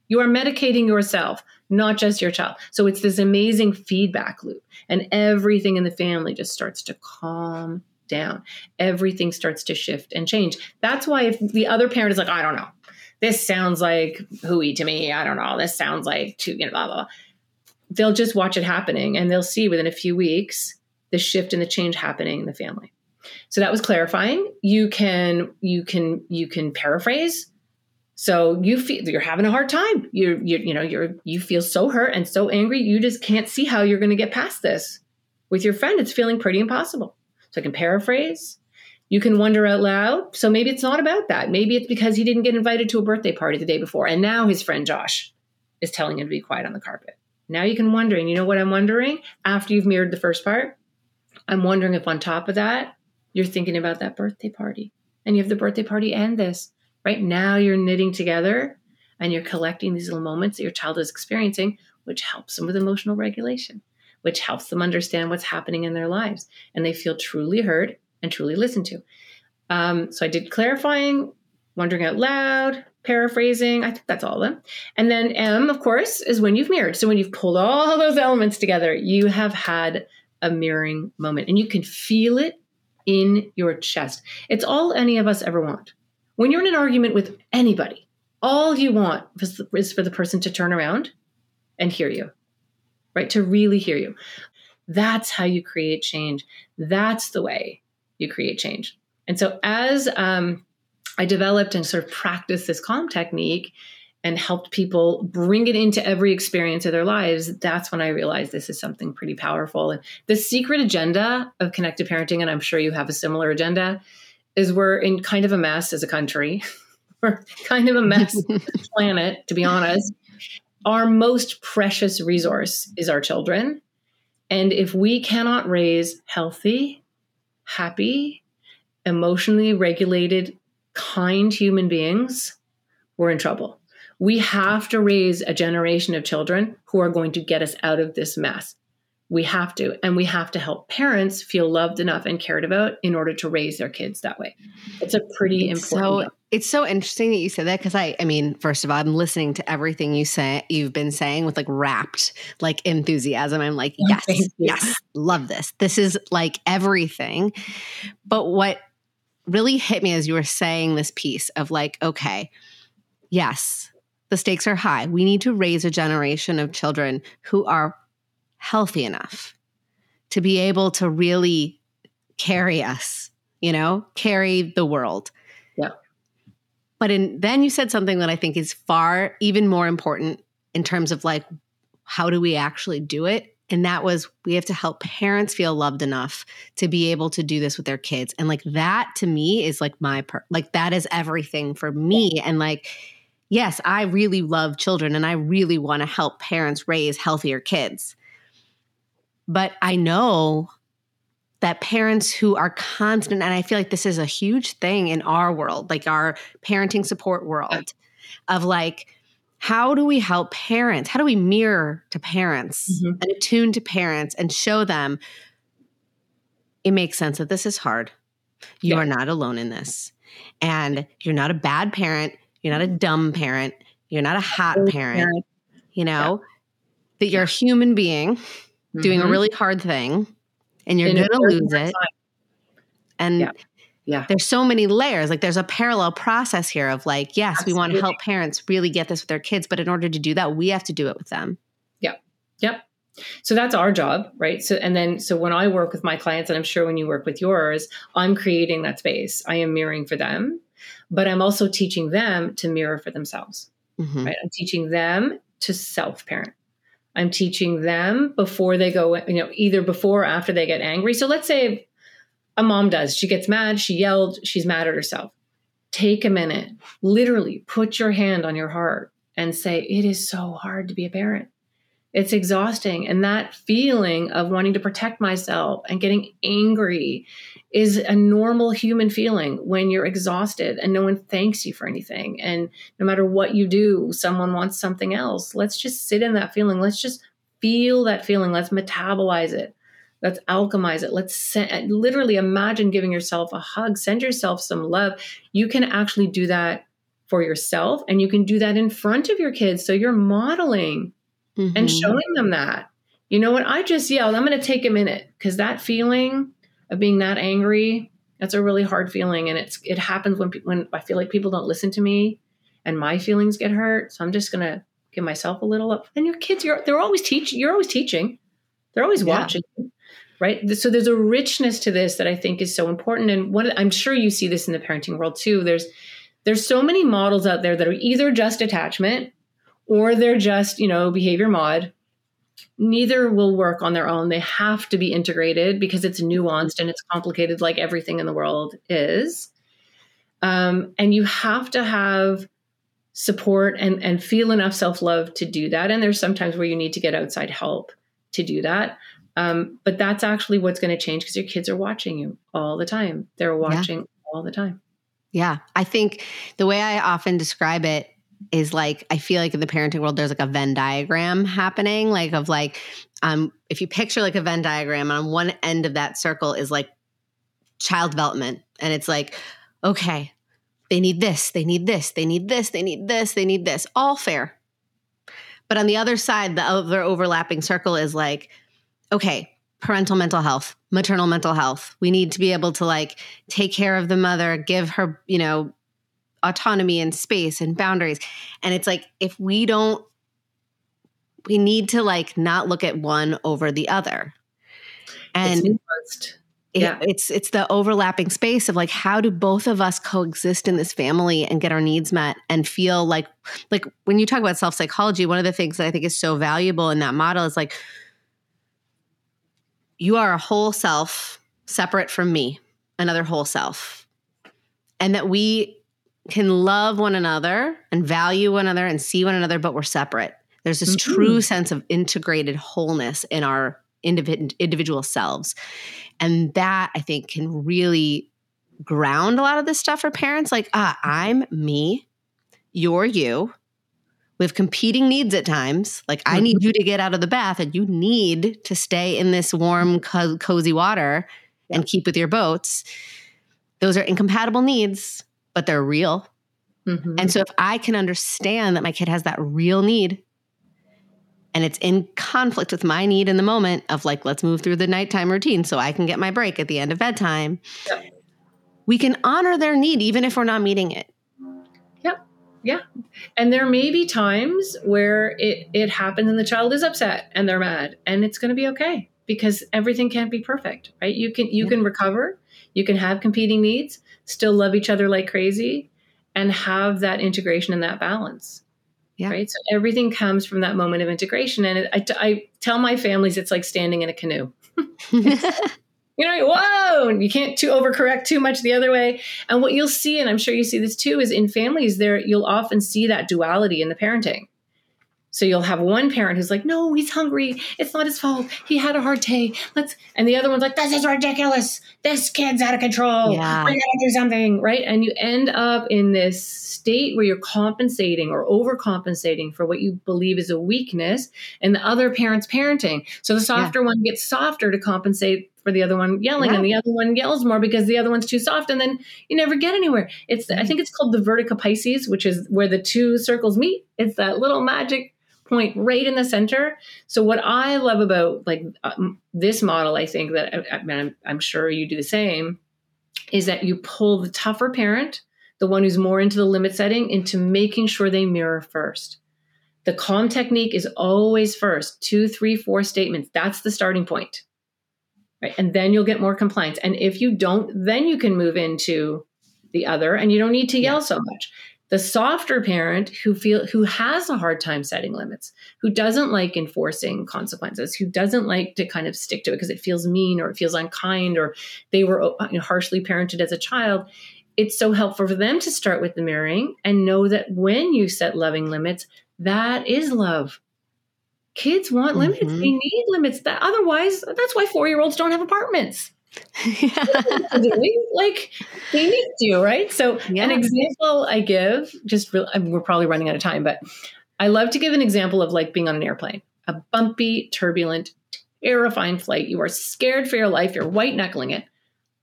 You are medicating yourself not just your child. So it's this amazing feedback loop, and everything in the family just starts to calm down. Everything starts to shift and change. That's why if the other parent is like, I don't know, this sounds like hooey to me. I don't know. This sounds like too, you know, blah, blah, blah. They'll just watch it happening and they'll see within a few weeks the shift and the change happening in the family. So that was clarifying. You can you can you can paraphrase so you feel you're having a hard time. You're, you you know, you're, you feel so hurt and so angry. You just can't see how you're going to get past this with your friend. It's feeling pretty impossible. So I can paraphrase. You can wonder out loud. So maybe it's not about that. Maybe it's because he didn't get invited to a birthday party the day before. And now his friend Josh is telling him to be quiet on the carpet. Now you can wonder. And you know what I'm wondering? After you've mirrored the first part, I'm wondering if on top of that, you're thinking about that birthday party. And you have the birthday party and this. Right now you're knitting together and you're collecting these little moments that your child is experiencing which helps them with emotional regulation which helps them understand what's happening in their lives and they feel truly heard and truly listened to. Um, so i did clarifying wondering out loud paraphrasing. I think that's all of them. And then m of course is when you've mirrored. So when you've pulled all those elements together you have had a mirroring moment and you can feel it in your chest it's all any of us ever want when you're in an argument with anybody, all you want is for the person to turn around and hear you, right? To really hear you. That's how you create change. That's the way you create change. And so, as um, I developed and sort of practiced this calm technique and helped people bring it into every experience of their lives, that's when I realized this is something pretty powerful. And the secret agenda of connected parenting, and I'm sure you have a similar agenda, is we're in kind of a mess as a country. we're kind of a mess planet, to be honest. Our most precious resource is our children. And if we cannot raise healthy, happy, emotionally regulated, kind human beings, we're in trouble. We have to raise a generation of children who are going to get us out of this mess. We have to and we have to help parents feel loved enough and cared about in order to raise their kids that way. It's a pretty it's important so it's so interesting that you said that because i i mean first of all i'm listening to everything you say you've been saying with like rapt like enthusiasm. I'm like yes yes love this. This is like everything. But what really hit me as you were saying this piece of like okay yes the stakes are high we need to raise a generation of children who are healthy enough to be able to really carry us, you know, carry the world. Yeah. But in, then you said something that I think is far even more important in terms of like, how do we actually do it? And that was we have to help parents feel loved enough to be able to do this with their kids. And like that to me is like my per like that is everything for me. And like, yes, I really love children and I really want to help parents raise healthier kids. But I know that parents who are constant, and I feel like this is a huge thing in our world, like our parenting support world, of like, how do we help parents? How do we mirror to parents mm-hmm. and attune to parents and show them it makes sense that this is hard. You yeah. are not alone in this. And you're not a bad parent. You're not a dumb parent. You're not a hot parent. You know, yeah. that you're a human being mm-hmm. doing a mm-hmm. really hard thing and you're going to lose it. And yeah. yeah. There's so many layers. Like there's a parallel process here of like, yes, Absolutely. we want to help parents really get this with their kids, but in order to do that, we have to do it with them. Yep. Yep. So that's our job, right? So and then so when I work with my clients and I'm sure when you work with yours, I'm creating that space. I am mirroring for them, but I'm also teaching them to mirror for themselves. Mm-hmm. Right? I'm teaching them to self-parent. I'm teaching them before they go, you know, either before or after they get angry. So let's say a mom does, she gets mad, she yelled, she's mad at herself. Take a minute, literally put your hand on your heart and say, It is so hard to be a parent. It's exhausting. And that feeling of wanting to protect myself and getting angry is a normal human feeling when you're exhausted and no one thanks you for anything. And no matter what you do, someone wants something else. Let's just sit in that feeling. Let's just feel that feeling. Let's metabolize it. Let's alchemize it. Let's send, literally imagine giving yourself a hug, send yourself some love. You can actually do that for yourself and you can do that in front of your kids. So you're modeling mm-hmm. and showing them that. You know what? I just yelled. I'm going to take a minute because that feeling of being that angry, that's a really hard feeling. And it's, it happens when, when I feel like people don't listen to me and my feelings get hurt. So I'm just going to give myself a little up. And your kids, you're, they're always teaching. You're always teaching. They're always yeah. watching. Right. So there's a richness to this that I think is so important. And what I'm sure you see this in the parenting world too. There's, there's so many models out there that are either just attachment or they're just, you know, behavior mod. Neither will work on their own. They have to be integrated because it's nuanced and it's complicated, like everything in the world is. Um, and you have to have support and, and feel enough self love to do that. And there's sometimes where you need to get outside help to do that. Um, but that's actually what's going to change because your kids are watching you all the time. They're watching yeah. all the time. Yeah. I think the way I often describe it is like I feel like in the parenting world there's like a Venn diagram happening like of like um if you picture like a Venn diagram on one end of that circle is like child development and it's like okay they need this they need this they need this they need this they need this all fair. But on the other side the other overlapping circle is like okay parental mental health maternal mental health. We need to be able to like take care of the mother give her you know autonomy and space and boundaries. And it's like if we don't we need to like not look at one over the other. And it's, yeah. It, it's it's the overlapping space of like how do both of us coexist in this family and get our needs met and feel like like when you talk about self psychology one of the things that I think is so valuable in that model is like you are a whole self separate from me another whole self and that we can love one another and value one another and see one another, but we're separate. There's this mm-hmm. true sense of integrated wholeness in our individ- individual selves. And that I think can really ground a lot of this stuff for parents like, ah, I'm me, you're you. We have competing needs at times. Like, I need mm-hmm. you to get out of the bath, and you need to stay in this warm, co- cozy water and keep with your boats. Those are incompatible needs but they're real. Mm-hmm. And so if I can understand that my kid has that real need and it's in conflict with my need in the moment of like, let's move through the nighttime routine so I can get my break at the end of bedtime, yep. we can honor their need even if we're not meeting it. Yep. Yeah. And there may be times where it, it happens and the child is upset and they're mad and it's going to be okay because everything can't be perfect, right? You can, you can recover, you can have competing needs, still love each other like crazy and have that integration and that balance. Yeah. Right. So everything comes from that moment of integration. And it, I, I tell my families it's like standing in a canoe. you know, whoa, you can't too overcorrect too much the other way. And what you'll see, and I'm sure you see this too, is in families there, you'll often see that duality in the parenting. So you'll have one parent who's like, "No, he's hungry. It's not his fault. He had a hard day. Let's." And the other one's like, "This is ridiculous. This kid's out of control. Yeah. We gotta do something, right?" And you end up in this state where you're compensating or overcompensating for what you believe is a weakness, and the other parent's parenting. So the softer yeah. one gets softer to compensate for the other one yelling, Yeah. and the other one yells more because the other one's too soft, and then you never get anywhere. It's I mm-hmm. think it's called the vesica piscis, which is where the two circles meet. It's that little magic point right in the center. So what I love about like um, this model, I think that I, I mean, I'm, I'm sure you do the same, is that you pull the tougher parent, the one who's more into the limit setting, into making sure they mirror first. The calm technique is always first two, three, four statements. That's the starting point. Right. And then you'll get more compliance. And if you don't, then you can move into the other and you don't need to yell so much. The softer parent who feel who has a hard time setting limits, who doesn't like enforcing consequences, who doesn't like to kind of stick to it because it feels mean or it feels unkind or they were you know, harshly parented as a child, it's so helpful for them to start with the mirroring and know that when you set loving limits, that is love. Kids want limits. Mhm. They need limits. That otherwise, that's why four-year-olds don't have apartments. like they need to, right? So Yeah. an example I give, just real, I mean, we're probably running out of time, but I love to give an example of like being on an airplane, a bumpy, turbulent, terrifying flight. You are scared for your life. You're white knuckling it.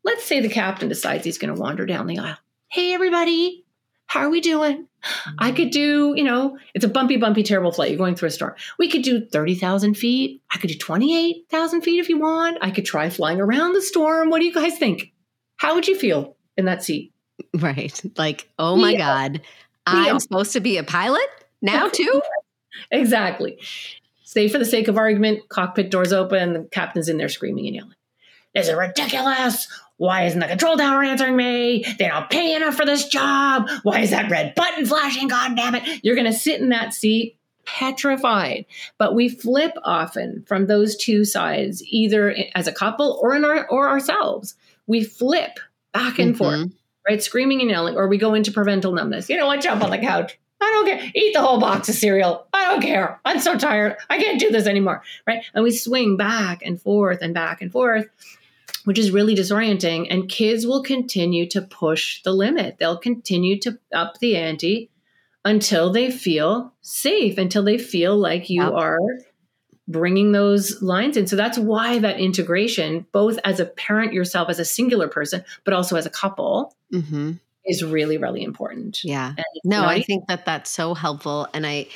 Let's say the captain decides he's going to wander down the aisle. Hey, everybody, how are we doing? I could do, you know, it's a bumpy, bumpy, terrible flight. You're going through a storm. We could do 30,000 feet. I could do 28,000 feet if you want. I could try flying around the storm. What do you guys think? How would you feel in that seat? Right. Like, oh my Yeah. God, I'm Yeah. supposed to be a pilot now too? Exactly. Say, for the sake of argument, cockpit doors open, the captain's in there screaming and yelling. This is ridiculous. Why isn't the control tower answering me? They don't pay enough for this job. Why is that red button flashing? God damn it. You're going to sit in that seat petrified. But we flip often from those two sides, either as a couple or in our or ourselves. We flip back and forth Mhm. right? Screaming and yelling, or we go into parental numbness. You know what? Jump on the couch. I don't care. Eat the whole box of cereal. I don't care. I'm so tired. I can't do this anymore. Right? And we swing back and forth and back and forth, which is really disorienting. And kids will continue to push the limit. They'll continue to up the ante until they feel safe, until they feel like you Yep. are bringing those lines in. So that's why that integration, both as a parent yourself, as a singular person, but also as a couple, Mhm. is really, really important. Yeah. No, I think that that's so helpful. And I,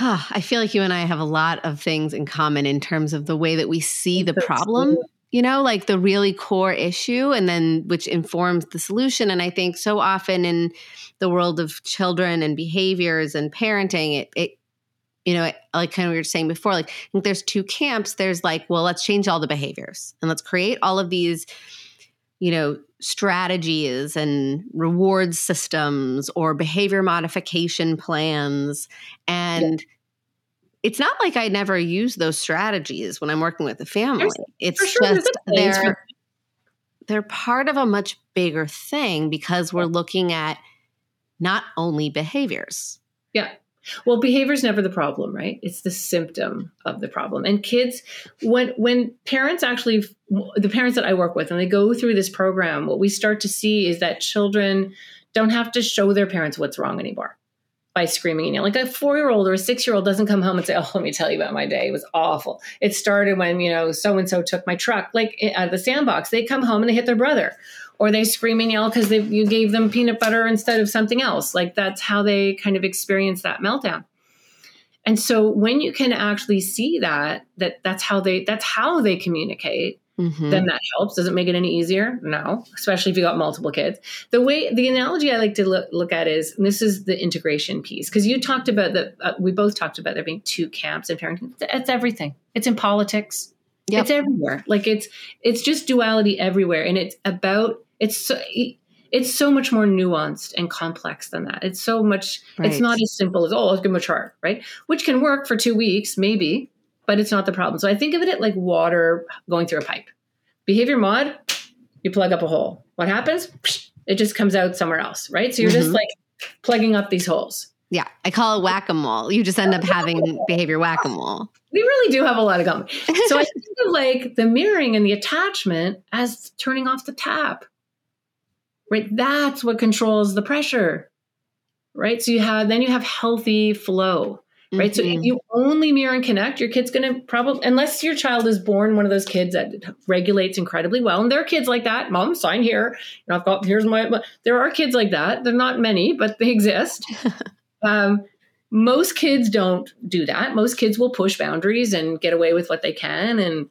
Ah, I feel like you and I have a lot of things in common in terms of the way that we see the problem. You know, like the really core issue, and then which informs the solution. And I think so often in the world of children and behaviors and parenting, it, it you know, like kind of we were saying before, like I think there's two camps. There's like, well, let's change all the behaviors and let's create all of these, you know, strategies and reward systems or behavior modification plans. And it's not like I never use those strategies when I'm working with the family. There's- it's sure just they're they're part of a much bigger thing because we're looking at not only behaviors. Yeah. Well, behavior is never the problem, right? It's the symptom of the problem. And kids, when when parents actually, the parents that I work with, and they go through this program, what we start to see is that children don't have to show their parents what's wrong anymore by screaming and yelling. Like a four year old or a six year old doesn't come home and say, "Oh, let me tell you about my day. It was awful. It started when you know so and so took my truck." Like out of the sandbox, they come home and they hit their brother or they scream and yell because you gave them peanut butter instead of something else. Like that's how they kind of experience that meltdown. And so when you can actually see that, that that's how they that's how they communicate, Mhm. then that helps. Does it make it any easier? No, especially if you got multiple kids. The way the analogy I like to look, look at is and this is the integration piece because you talked about that. Uh, we both talked about there being two camps in parenting. It's everything. It's in politics. Yep. It's everywhere. Like it's it's just duality everywhere, and it's about it's so it's so much more nuanced and complex than that. It's so much. It's not as simple as oh, let's give them a chart, right? Which can work for two weeks, maybe, but it's not the problem. So I think of it like water going through a pipe. Behavior mod, you plug up a hole. What happens? It just comes out somewhere else, right? So you're just Mhm. like plugging up these holes. Yeah, I call it whack a mole. You just end up having behavior whack a mole. We really do have a lot of common. So I think of like the mirroring and the attachment as turning off the tap. Right? That's what controls the pressure. Right? So you have then you have healthy flow. Right? So if you only mirror and connect, your kid's going to probably, unless your child is born one of those kids that regulates incredibly well, and there are kids like that. Mom, sign here. You know, I've got here's my. my- There are kids like that. They're not many, but they exist. um, most kids don't do that. Most kids will push boundaries and get away with what they can and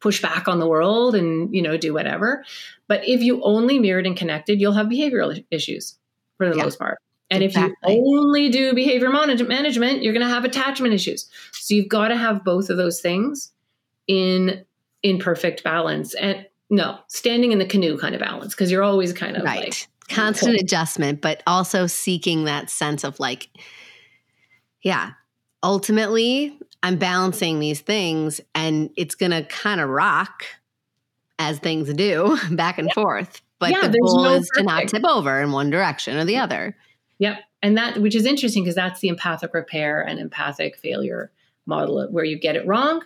push back on the world and you know do whatever. But if you only mirrored and connected, you'll have behavioral issues for the Yeah. most part. And Exactly. if you only do behavior manage- management, you're going to have attachment issues. So you've got to have both of those things in in perfect balance. And no, standing in the canoe kind of balance because you're always kind of right. like Constant adjustment, but also seeking that sense of like, yeah, ultimately, I'm balancing these things and it's going to kind of rock as things do back and forth. But Yeah, the goal no is to not tip over in one direction or the other. Yep. And that, which is interesting because that's the empathic repair and empathic failure model where you get it wrong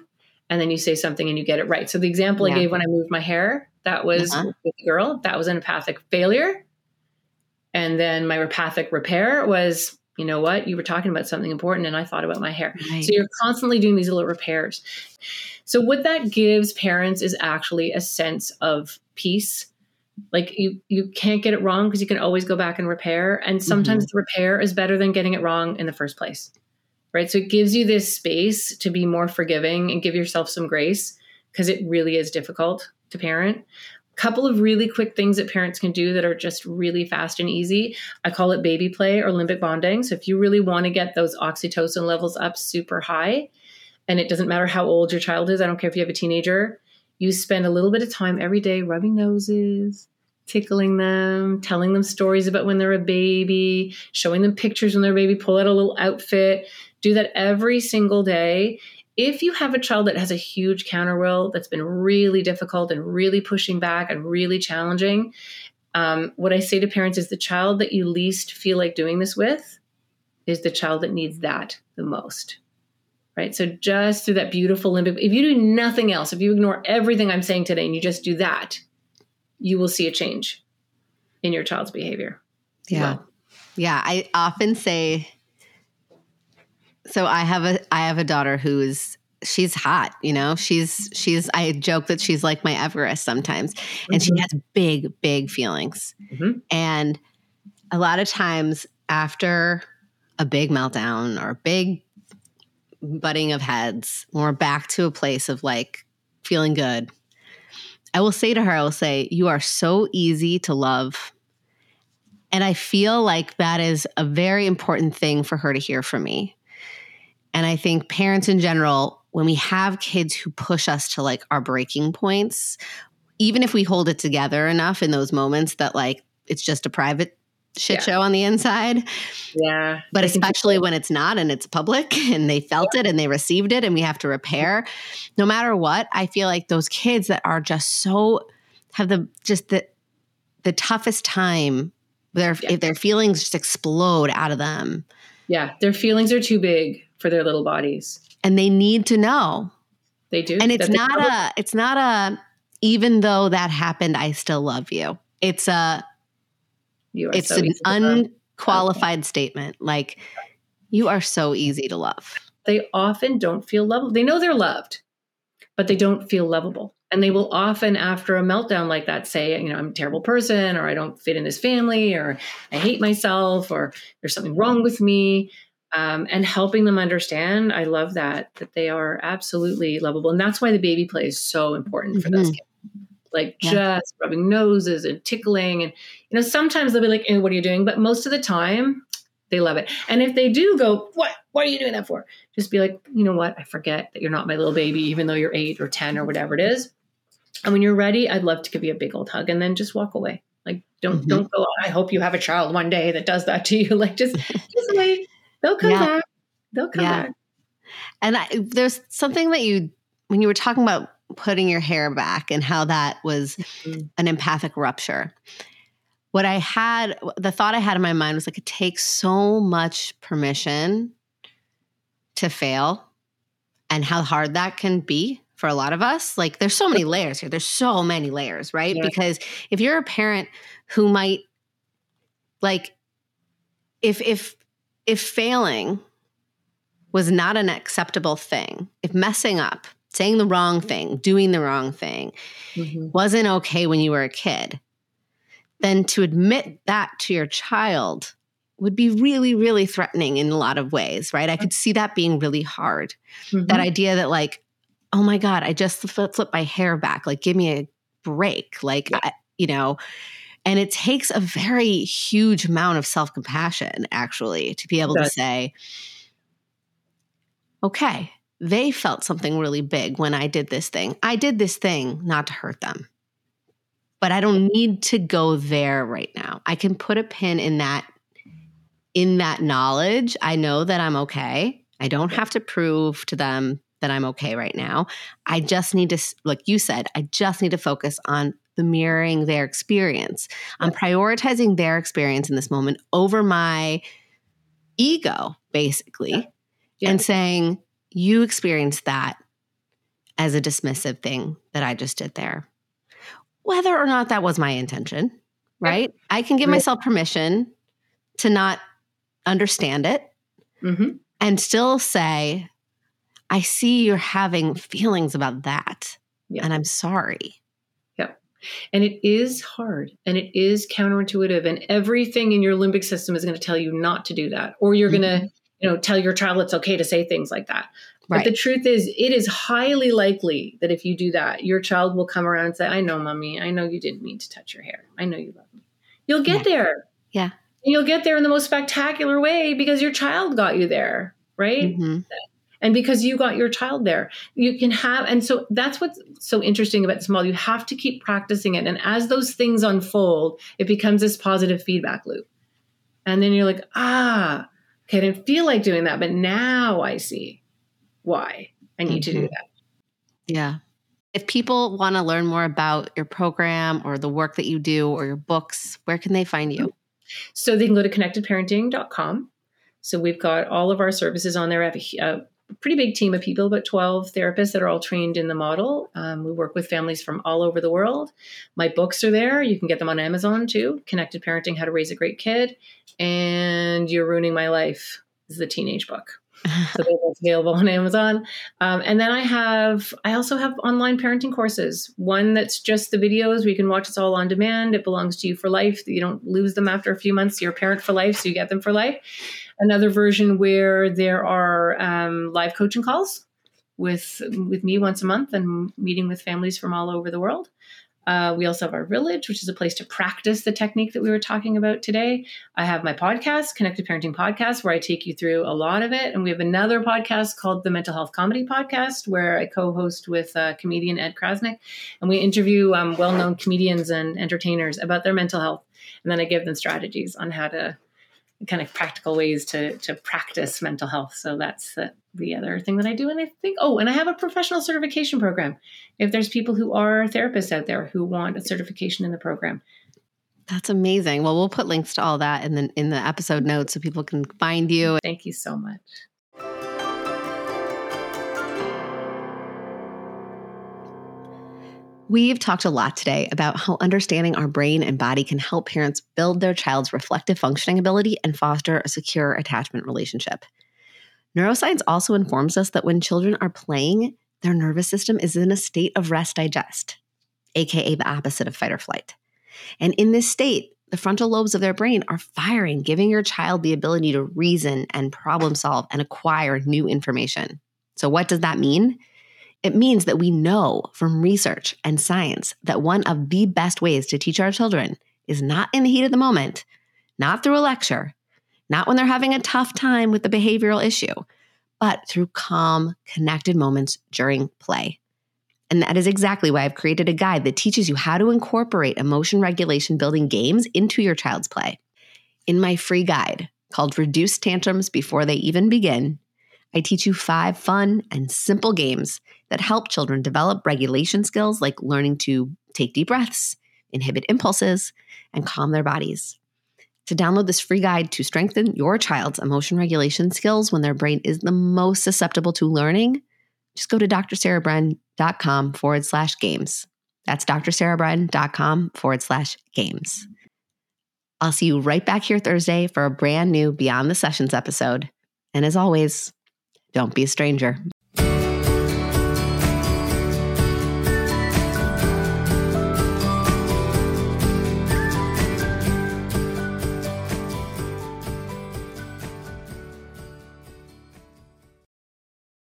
and then you say something and you get it right. So the example Yeah. I gave when I moved my hair, that was Uh-huh. with the girl, that was an empathic failure. And then my empathic repair was, you know what, you were talking about something important and I thought about my hair. Right. So you're constantly doing these little repairs. So what that gives parents is actually a sense of peace. Like you you can't get it wrong because you can always go back and repair and sometimes mm-hmm. the repair is better than getting it wrong in the first place. Right? So it gives you this space to be more forgiving and give yourself some grace because it really is difficult to parent. A couple of really quick things that parents can do that are just really fast and easy. I call it baby play or limbic bonding. So if you really want to get those oxytocin levels up super high, and it doesn't matter how old your child is, I don't care if you have a teenager, you spend a little bit of time every day rubbing noses, tickling them, telling them stories about when they're a baby, showing them pictures when they're a baby, pull out a little outfit. Do that every single day. If you have a child that has a huge counterwill that's been really difficult and really pushing back and really challenging, um, what I say to parents is the child that you least feel like doing this with is the child that needs that the most. Right. So just through that beautiful limbic, if you do nothing else, if you ignore everything I'm saying today and you just do that, you will see a change in your child's behavior. Yeah. will. Yeah, I often say so I have a I have a daughter who is she's hot, you know. She's she's I joke that she's like my Everest sometimes and she Mhm. has big big feelings. Mhm. And a lot of times after a big meltdown or a big butting of heads, when we're back to a place of like feeling good, I will say to her, I will say, You are so easy to love. And I feel like that is a very important thing for her to hear from me. And I think parents in general, when we have kids who push us to like our breaking points, even if we hold it together enough in those moments that like it's just a private shit Yeah. show on the inside, Yeah. but especially when it's not and it's public and they felt it and they received it and we have to repair no matter what i feel like those kids that are just so have the just the the toughest time their Yeah. if their feelings just explode out of them Yeah. Their feelings are too big for their little bodies. and they need to know They do. and it's not a it's not a even though that happened i still love you it's a you are it's so an easy to love. unqualified statement like you are so easy to love they often don't feel loved. They know they're loved, but they don't feel lovable. And they will often, after a meltdown like that, say, you know, I'm a terrible person, or I don't fit in this family, or I hate myself, or there's something wrong with me. Um, and helping them understand, I love that, that they are absolutely lovable. And that's why the baby play is so important for those Mhm. kids. Like Yeah. just rubbing noses and tickling. And, you know, sometimes they'll be like, eh, what are you doing? But most of the time, they love it. And if they do go, what? What are you doing that for? Just be like, you know what? I forget that you're not my little baby, even though you're eight or 10 or whatever it is. And when you're ready, I'd love to give you a big old hug and then just walk away. Like, don't, Mhm. don't go, I hope you have a child one day that does that to you. Like, just, just wait. They'll come Yeah. back. They'll come Yeah. back. And I, there's something that you, when you were talking about putting your hair back and how that was Mhm. an empathic rupture, what I had, the thought I had in my mind was like, it takes so much permission to fail and how hard that can be for a lot of us. Like, there's so many layers here. There's so many layers, right? Yeah. Because if you're a parent who might, like, if, if, if failing was not an acceptable thing, if messing up, saying the wrong thing, doing the wrong thing mm-hmm. wasn't okay when you were a kid, then to admit that to your child would be really, really threatening in a lot of ways, right? I could see that being really hard. Mm-hmm. That idea that, like, oh my God, I just flipped my hair back. Like, give me a break. Like, yeah. I, you know, and it takes a very huge amount of self compassion, actually, to be able to say, okay, they felt something really big when I did this thing. I did this thing not to hurt them. But I don't need to go there right now. I can put a pin in that in that knowledge. I know that I'm okay. I don't have to prove to them that I'm okay right now. I just need to like you said, I just need to focus on the mirroring their experience. I'm prioritizing their experience in this moment over my ego basically. Yeah yeah. and saying, You experienced that as a dismissive thing that I just did there. Whether or not that was my intention, right? I can give myself permission to not understand it mm-hmm. and still say, I see you're having feelings about that. Yeah. And I'm sorry. Yeah. And it is hard and it is counterintuitive. And everything in your limbic system is going to tell you not to do that. Or you're mm-hmm. going to you know tell your child it's okay to say things like that. Right. but the truth is it is highly likely that if you do that your child will come around and say i know mommy. I know you didn't mean to touch your hair. I know you love me. You'll get yeah. there. Yeah. And you'll get there in the most spectacular way because your child got you there right? Mm-hmm. and because you got your child there. You can have and so that's what's so interesting about small you have to keep practicing it. And as those things unfold it becomes this positive feedback loop. And then you're like ah okay, I didn't feel like doing that, but now I see why I need mm-hmm. to do mm-hmm. that. Yeah. If people want to learn more about your program or the work that you do or your books, where can they find you? So they can go to connectedparenting.com. So we've got all of our services on there. I have a, a pretty big team of people, about 12 therapists that are all trained in the model. Um, we work with families from all over the world. My books are there. You can get them on Amazon too Connected Parenting How to Raise a Great Kid and You're Ruining My Life is the teenage book. so they're available on Amazon. Um, and then I have, I also have online parenting courses. One that's just the videos where you can watch. It's all on demand. It belongs to you for life. You don't lose them after a few months. You're a parent for life, so you get them for life another version where there are um, live coaching calls with with me once a month and meeting with families from all over the world. Uh, we also have our village, which is a place to practice the technique that we were talking about today. I have my podcast, Connected Parenting Podcast, where I take you through a lot of it. And we have another podcast called the Mental Health Comedy Podcast, where I co host with uh, comedian Ed Crasnick. And we interview um, well known comedians and entertainers about their mental health. And then I give them strategies on how to kind of practical ways to to practice mental health. So that's the, the other thing that I do. And I think, oh, and I have a professional certification program. If there's people who are therapists out there who want a certification in the program. That's amazing. Well, we'll put links to all that in the in the episode notes so people can find you. Thank you so much. We've talked a lot today about how understanding our brain and body can help parents build their child's reflective functioning ability and foster a secure attachment relationship. Neuroscience also informs us that when children are playing, their nervous system is in a state of rest digest, aka the opposite of fight or flight. And in this state, the frontal lobes of their brain are firing, giving your child the ability to reason and problem solve and acquire new information. So, what does that mean? It means that we know from research and science that one of the best ways to teach our children is not in the heat of the moment, not through a lecture, not when they're having a tough time with the behavioral issue, but through calm, connected moments during play. And that is exactly why I've created a guide that teaches you how to incorporate emotion regulation building games into your child's play. In my free guide called Reduce Tantrums Before They Even Begin, I teach you five fun and simple games that help children develop regulation skills like learning to take deep breaths, inhibit impulses, and calm their bodies. To download this free guide to strengthen your child's emotion regulation skills when their brain is the most susceptible to learning, just go to drsarahbren.com forward slash games. That's drsarahbren.com forward slash games. I'll see you right back here Thursday for a brand new Beyond the Sessions episode. And as always, Don't be a stranger.